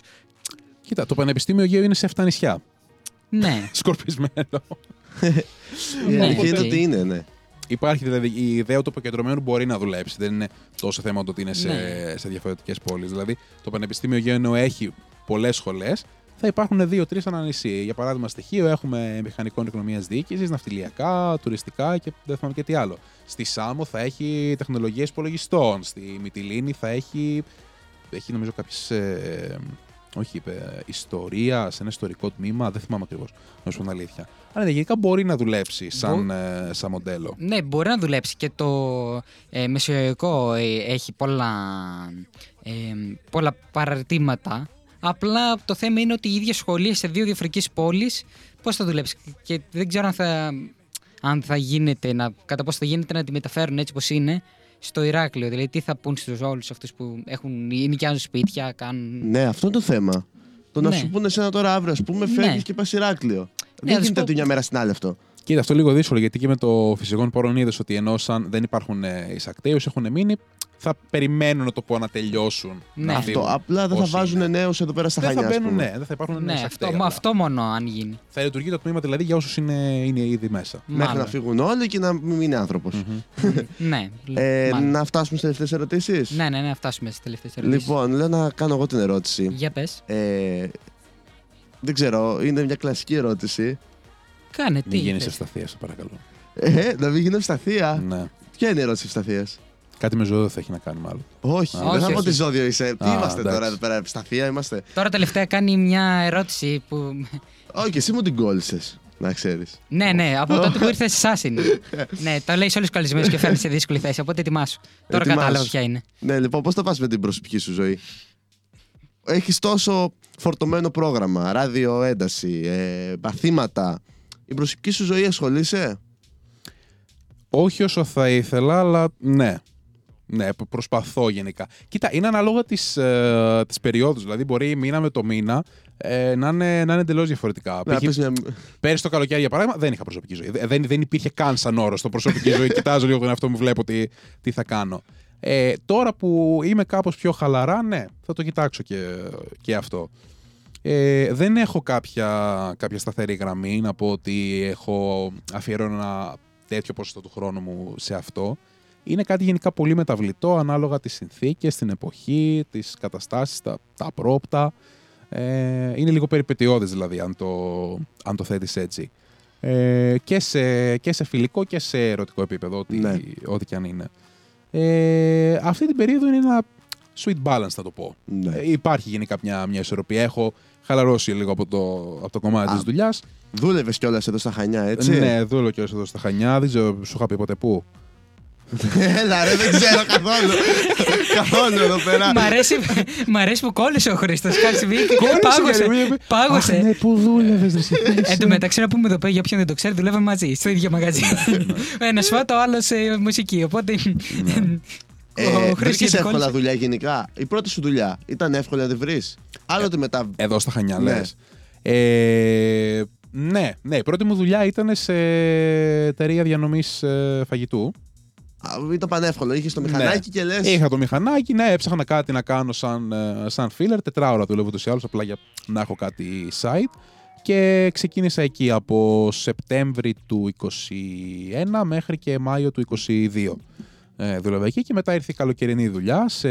Κοίτα, το Πανεπιστήμιο Αιγαίου είναι σε 7 νησιά. ναι. Σκορπισμένο. Η Ναι, αλήθεια είναι οκ. ότι είναι, ναι. Υπάρχει δηλαδή η ιδέα του αποκεντρωμένου μπορεί να δουλέψει. Δεν είναι τόσο θέμα το ότι είναι σε, Ναι. σε διαφορετικές πόλεις. Δηλαδή, το Πανεπιστήμιο Αιγαίου έχει πολλές σχολές. Θα υπάρχουν δύο-τρεις ανά νησί. Για παράδειγμα, στη Χίο έχουμε μηχανικών οικονομίας διοίκησης, ναυτιλιακά, τουριστικά και δεν θυμάμαι και τι άλλο. Στη Σάμο θα έχει τεχνολογίες υπολογιστών. Στη Μυτιλίνη θα έχει. Έχει νομίζω κάποιες. Όχι, είπε ιστορία σε ένα ιστορικό τμήμα. Δεν θυμάμαι ακριβώς. Να σου πω την αλήθεια. Αλλά ναι, γενικά μπορεί να δουλέψει σαν, ε, σαν μοντέλο. Ναι, μπορεί να δουλέψει και το ε, μεσογειακό ε, έχει πολλά, ε, πολλά παραρτήματα. Απλά το θέμα είναι ότι η ίδια σχολή σε δύο διαφορετικές πόλεις πώς θα δουλέψει. Και δεν ξέρω αν θα, αν θα γίνεται, να, κατά πώς θα γίνεται να τη μεταφέρουν έτσι όπως είναι στο Ηράκλειο. Δηλαδή τι θα πούν στους όλους αυτούς που έχουν, νοικιάζουν σπίτια, κάνουν... Ναι, αυτό είναι το θέμα. Το να Ναι. σου πούνε εσένα τώρα αύριο, ας πούμε, φεύγεις Ναι. και πας Ηράκλειο. να Δεν σου γίνεται πω- από τη μια μέρα στην άλλη αυτό. Κοίτα, αυτό λίγο δύσκολο γιατί και με το φυσικό πόρων είδε ότι ενώ σαν δεν υπάρχουν ε, εισακτέου, έχουν μείνει, θα περιμένουν να το πω να τελειώσουν. Ναι. να Αυτό. φύγουν. Απλά δεν θα Όσοι βάζουν είναι. νέους εδώ πέρα στα Δεν χανιά. θα ας μπαίνουν, πούμε. ναι, δεν θα υπάρχουν Ναι, εισακτέοι αυτό, απλά. αυτό μόνο αν γίνει. Θα λειτουργεί το τμήμα δηλαδή για όσους είναι, είναι ήδη μέσα. Μέχρι Μάλλον. να φύγουν όλοι και να μην είναι άνθρωπος. ναι, Ε, μάλλον. να φτάσουμε στις τελευταίες ερωτήσεις; ναι, ναι, ναι, φτάσουμε στις τελευταίες ερωτήσεις. Λοιπόν, λέω να κάνω εγώ την ερώτηση. Για πες. Ε, δεν ξέρω, είναι μια κλασική ερώτηση. Κάνε, τι Μην γίνεις θες. ευσταθίας, σε παρακαλώ. Ε, να μην γίνω ευσταθία. Ναι. Ποια είναι η ερώτηση ευσταθίας; Κάτι με ζώδιο θα έχει να κάνει μάλλον. Όχι, Α, δεν θα όχι, πω όχι. τι ζώδιο είσαι. Τι Α, είμαστε εντάξει. τώρα εδώ πέρα, ευσταθία είμαστε; Τώρα τελευταία κάνει μια ερώτηση που. Όχι, εσύ μου την κόλλησες. Να ξέρεις. ναι, ναι, από τότε που ήρθες εσάς είναι. ναι, το λέει σε όλους τους καλεσμένους και φέρνει σε δύσκολη θέση. Οπότε ετοιμάσου. Τώρα Ετοιμάσου. κατάλαβα ποια είναι. Ναι, λοιπόν, πώς θα πας με την προσωπική σου ζωή; Έχεις τόσο φορτωμένο πρόγραμμα, ράδιο ένταση, ε, παθήματα. Η προσωπική σου ζωή ασχολείσαι; Όχι όσο θα ήθελα, αλλά ναι. Ναι, προ- προσπαθώ γενικά. Κοίτα, είναι ανάλογα τη ε, της περίοδου. Δηλαδή, μπορεί μήνα με το μήνα ε, να είναι, να είναι εντελώς διαφορετικά. Να Π.χ. πεις μια... Πέρυσι το καλοκαίρι, για παράδειγμα, δεν είχα προσωπική ζωή. Δεν, δεν υπήρχε καν σαν όρο στο προσωπική ζωή. Κοιτάζω λίγο τον εαυτό μου, βλέπω τι, τι θα κάνω. Ε, τώρα που είμαι κάπως πιο χαλαρά, ναι, θα το κοιτάξω και, και αυτό. Ε, δεν έχω κάποια, κάποια σταθερή γραμμή να πω ότι έχω αφιερώνω ένα τέτοιο ποσοστό του χρόνου μου σε αυτό. Είναι κάτι γενικά πολύ μεταβλητό ανάλογα τις συνθήκες, την εποχή, τις καταστάσεις, τα, τα πρόπτα. Ε, είναι λίγο περιπετειώδες δηλαδή αν το, αν το θέτεις έτσι. Ε, και, σε, και σε φιλικό και σε ερωτικό επίπεδο, ό,τι, Ναι. ό,τι και αν είναι. Ε, αυτή την περίοδο είναι ένα sweet balance θα το πω. Ναι. Ε, υπάρχει γενικά μια, μια ισορροπία. Έχω χαλαρώσει λίγο από το, από το κομμάτι Α, της δουλειάς. Δούλευες κιόλας εδώ στα Χανιά, έτσι; Ναι, δούλω και εδώ στα Χανιά. Δεν ξέρω, σου είχα πει ποτέ πού. Έλα, ρε, δεν ξέρω καθόλου. καθόλου εδώ πέρα. Μ' αρέσει, μ' αρέσει που κόλλησε ο Χρήστος. Κάτσε βγήκε. Πάγωσε. Αχ, Πάγωσε. ναι, πού δούλευες, Εν τω μεταξύ, να πούμε εδώ πέρα, για όποιον δεν το ξέρει, δουλεύαμε μαζί στο ίδιο μαγαζί. Ο ένας φώτο, ο άλλο μουσική. Οπότε. Ε, ο Χρήστος Βρήκες γιατί εύκολα κόλλησε. δουλειά γενικά; Η πρώτη σου δουλειά ήταν εύκολη να τη βρει. Άλλοτε μετά. Εδώ στα Χανιά, Ναι. λες. Ε, ναι, ναι, η πρώτη μου δουλειά ήταν σε εταιρεία διανομής ε, φαγητού. Α, Ήταν πανεύκολο. Είχες το μηχανάκι και λε. Ναι. Είχα το μηχανάκι, ναι, έψαχνα κάτι να κάνω σαν, ε, σαν filler. Τετράωρα δουλεύω ούτως ή άλλως, απλά για να έχω κάτι site. Και ξεκίνησα εκεί από Σεπτέμβρη του 21 μέχρι και Μάιο του 22. Ε, δούλευα εκεί και μετά ήρθε η καλοκαιρινή δουλειά σε,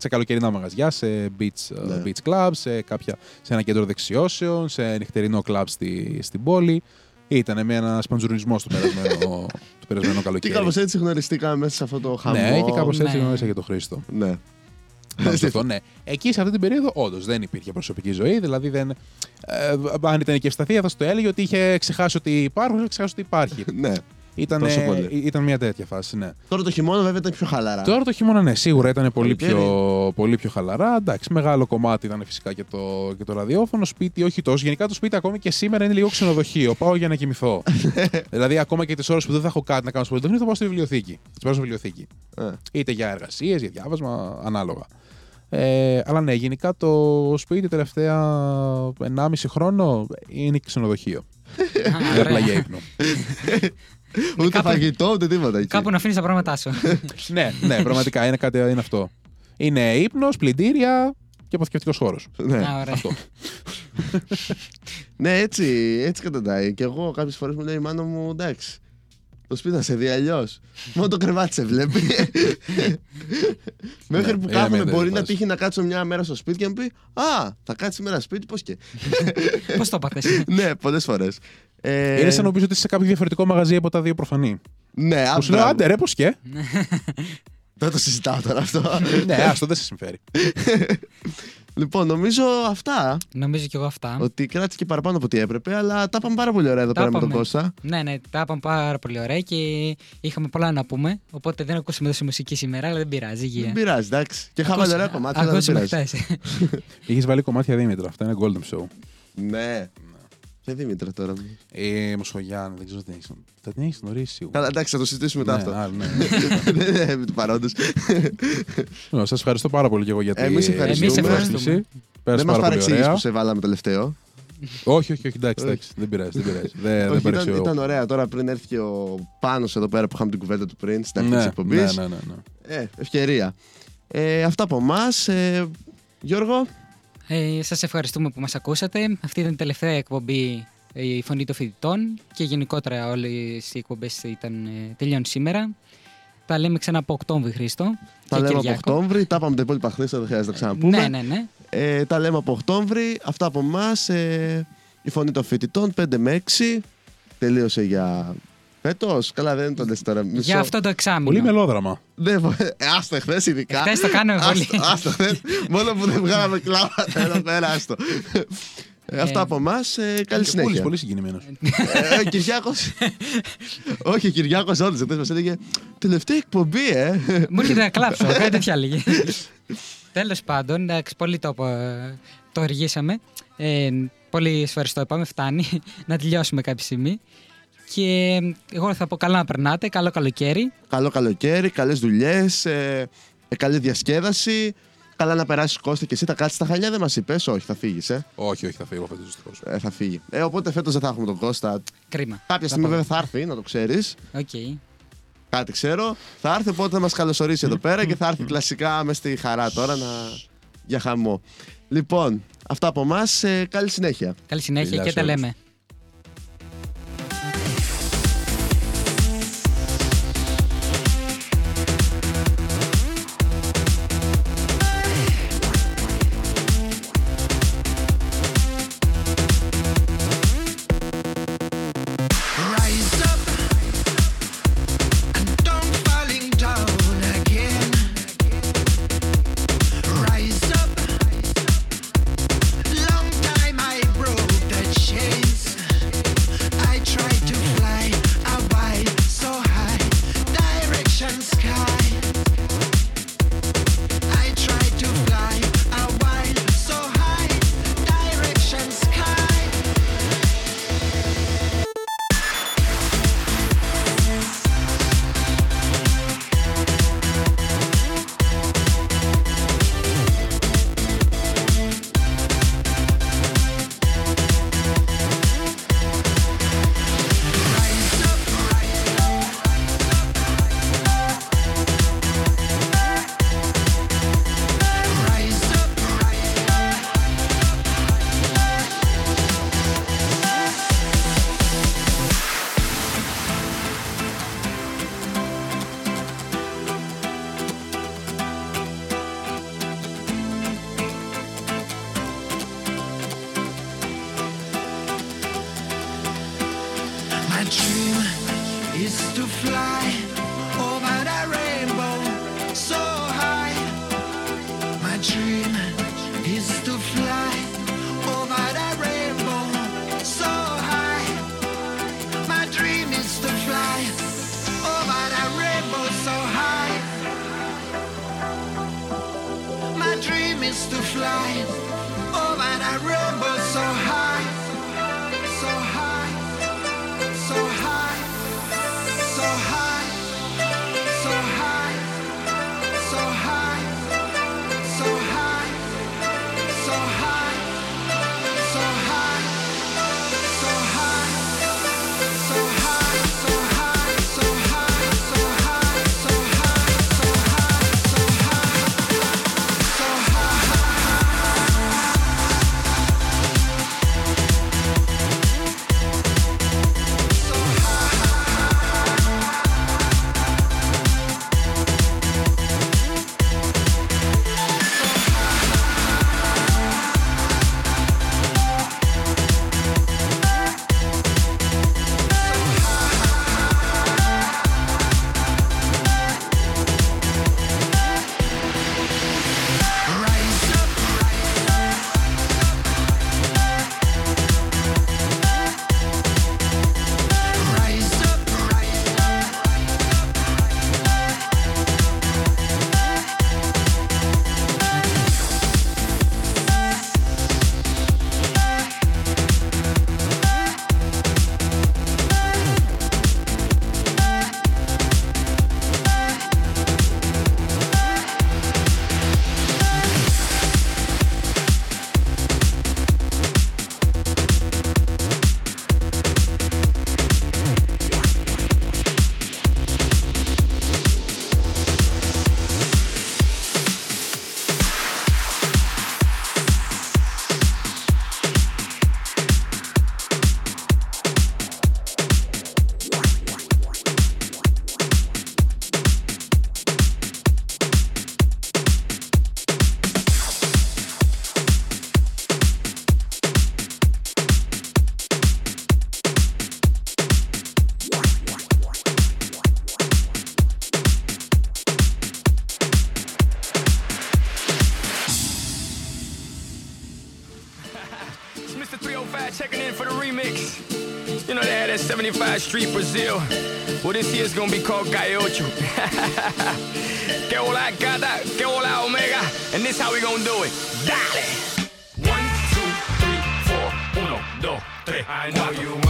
σε καλοκαιρινά μαγαζιά, σε beach, ε, Ναι. beach club, σε, κάποια, σε ένα κέντρο δεξιώσεων, σε νυχτερινό club στη, στην πόλη. Ήταν με ένα σπαντζουρισμός του περασμένο, του περασμένο Και καλοκαίρι. κάπως έτσι γνωριστήκαμε μέσα σε αυτό το χαμό. Ναι, και κάπως έτσι Ναι. γνώρισα και τον Χρήστο. Ναι. Νόμιζα αυτό, ναι. Εκεί σε αυτή την περίοδο όντως δεν υπήρχε προσωπική ζωή. Δηλαδή, δεν, ε, αν ήταν και ευσταθία, θα σου το έλεγε ότι είχε ξεχάσει ότι υπάρχουν, είχε ξεχάσει ότι υπάρχει. ναι. Ήταν, Τόσο ε, πολύ. ήταν μια τέτοια φάση, ναι. Τώρα το χειμώνα βέβαια ήταν πιο χαλαρά. Τώρα το χειμώνα, ναι, σίγουρα ήταν πολύ Καλοκαίρι. πιο, πολύ πιο χαλαρά. Εντάξει, μεγάλο κομμάτι ήταν φυσικά και το, και το ραδιόφωνο. Σπίτι, όχι τόσο. Γενικά το σπίτι ακόμη και σήμερα είναι λίγο ξενοδοχείο. Πάω για να κοιμηθώ. δηλαδή, ακόμα και τις ώρες που δεν θα έχω κάτι να κάνω στο πολυτεχνείο, θα πάω στη βιβλιοθήκη. Θα πάω στη βιβλιοθήκη. Ε. Είτε για εργασίες, για διάβασμα, ανάλογα. Ε, αλλά ναι, γενικά το σπίτι τελευταία 1,5 χρόνο είναι και ξενοδοχείο. Α, Είναι ωραία. απλά για ύπνο. Ούτε κάπου- φαγητό, ούτε τίποτα εκεί. Κάπου να αφήνεις τα πράγματά σου. ναι, ναι, πραγματικά είναι, κάτι, είναι αυτό. Είναι ύπνος, πλυντήρια και αποθηκευτικός χώρος. Ναι. Α, ωραία. Αυτό. ναι, έτσι, έτσι καταντάει. Και εγώ κάποιες φορές μου λέει η μάνα μου εντάξει. Το σπίτι θα σε δει αλλιώς. Μόνο το κρεβάτι σε βλέπει. Μέχρι Ναι, που είναι κάθομαι μια μπορεί τέτοια να τύχει να κάτσω μια μέρα στο σπίτι και να μου πει Α, θα κάτσεις σήμερα σπίτι, πώς και. Πώς το πάτε. ναι, πολλές φορές. Ε, Είναι σαν να πει ότι είσαι σε κάποιο διαφορετικό μαγαζί από τα δύο προφανή. Ναι, Που σου λέω, μπράβο. άντε ρε, πώς και. Δεν το συζητάω τώρα αυτό. ναι, άστο, δεν σε συμφέρει. Λοιπόν, νομίζω αυτά. Νομίζω κι εγώ αυτά. Ότι κράτησε και παραπάνω από ό,τι έπρεπε, αλλά τα είπαμε πάρα πολύ ωραία εδώ Τα πέρα με τον είπαμε. Κώστα. Ναι, ναι, τα είπαμε πάρα πολύ ωραία και είχαμε πολλά να πούμε. Οπότε δεν ακούσαμε τόση μουσική σήμερα, αλλά δεν πειράζει. Δεν Υγεία. πειράζει, εντάξει. Και είχαμε ωραία κομμάτια, αλλά δεν Ακούσαμε πειράζει. χθες. Είχες βάλει κομμάτια Δήμητρα. Αυτά είναι golden show. Ναι. Και Δήμητρα τώρα; Ε, Μοσχογιάννη, δεν ξέρω τι έχει. Θα την έχεις γνωρίσει σίγουρα. Καλά, εντάξει, θα το συζητήσουμε μετά Ναι, αυτό. α, ναι. Δεν είναι επί του παρόντο. Σας ευχαριστώ πάρα πολύ και εγώ για την Εμείς ευχαριστούμε. Εμείς ευχαριστούμε. πρόσκληση. Δεν Πέρασε μας πάρα πολύ παρεξηγεί ωραία. που σε βάλαμε τελευταίο. Όχι, όχι, όχι, εντάξει, εντάξει. Δεν πειράζει, δεν πειράζει. Δεν, δεν Όχι, ήταν, παρεξηγώ. ήταν ωραία τώρα πριν έρθει και ο Πάνος εδώ πέρα που είχαμε την κουβέντα του πριν στην αρχή Ναι, της εκπομπής. ναι, ναι, ναι, ναι. Ε, ευκαιρία. Ε, αυτά από εμάς. Ε, Γιώργο, Ε, σας ευχαριστούμε που μας ακούσατε. Αυτή ήταν η τελευταία εκπομπή ε, η Φωνή των Φοιτητών και γενικότερα όλες οι εκπομπές ήταν, ε, τελειώνουν σήμερα. Τα λέμε ξανά από Οκτώβρη Χρήστο. τα και λέμε από Κυριάκο. Οκτώβρη. Τα είπαμε τα υπόλοιπα χθε, δεν χρειάζεται να ξαναπούμε. Ναι, ναι, ναι. Ε, τα λέμε από Οκτώβρη. Αυτά από εμάς. Ε, η φωνή των φοιτητών 5 με 6. Τελείωσε για φέτος. Καλά, δεν το λες τώρα. Μισό. Για αυτό το εξάμεινο. Πολύ μελόδραμα. Δεν, ε, άστο εχθέ ειδικά. Εχθές το κάναμε πολύ. Άστο, άστο χθες. Μόνο που δεν βγάλαμε κλάματα εδώ πέρα, άστο. Ε, αυτά Ε, από εμάς. καλή Πολύ, συνέχεια. πολύ συγκινημένος. Ε, ο Κυριάκος. Όχι, ο Κυριάκος όντως. Εχθέ μα έλεγε Τελευταία εκπομπή, ε. Μου έρχεται να κλάψω, κάτι τέτοια λέγε. Τέλος πάντων, εντάξει, πολύ το, ε, το αργήσαμε. Ε, πολύ ευχαριστώ, είπαμε, φτάνει να τελειώσουμε κάποια στιγμή. Και εγώ θα πω καλά να περνάτε, καλό καλοκαίρι. Καλό καλοκαίρι, καλές δουλειές, ε, ε, καλή διασκέδαση. Καλά να περάσεις Κώστα και εσύ. Θα κάτσεις στα Χανιά, δεν μας είπες. Όχι, θα φύγεις, ε. όχι, όχι, θα φύγω φέτος δυστυχώς. ε. Θα φύγεις. Ε, οπότε φέτος δεν θα έχουμε τον Κώστα. Κρίμα. Κάποια στιγμή βέβαια θα έρθει, να το ξέρεις. Οκ. Κάτι ξέρω. Θα έρθει οπότε θα μας καλωσορίσει εδώ πέρα και θα έρθει κλασικά μες στη χαρά τώρα να... για χαμό. Λοιπόν, αυτά από εμάς. καλή συνέχεια. Καλή συνέχεια Φιλιά και σε τα όλους. λέμε. Street, Brazil. Well, this here's gonna be called Gaiocho. que hola, gata, que hola, omega. And this how we gonna do it. Dale! One, two, three, four, uno, dos, tres. I know you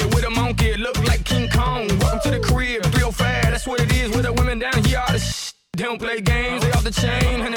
monkey with a monkey, look like King Kong. Welcome to the crib, 305, that's what it is with the women down here. All the sh- they don't play games, they off the chain.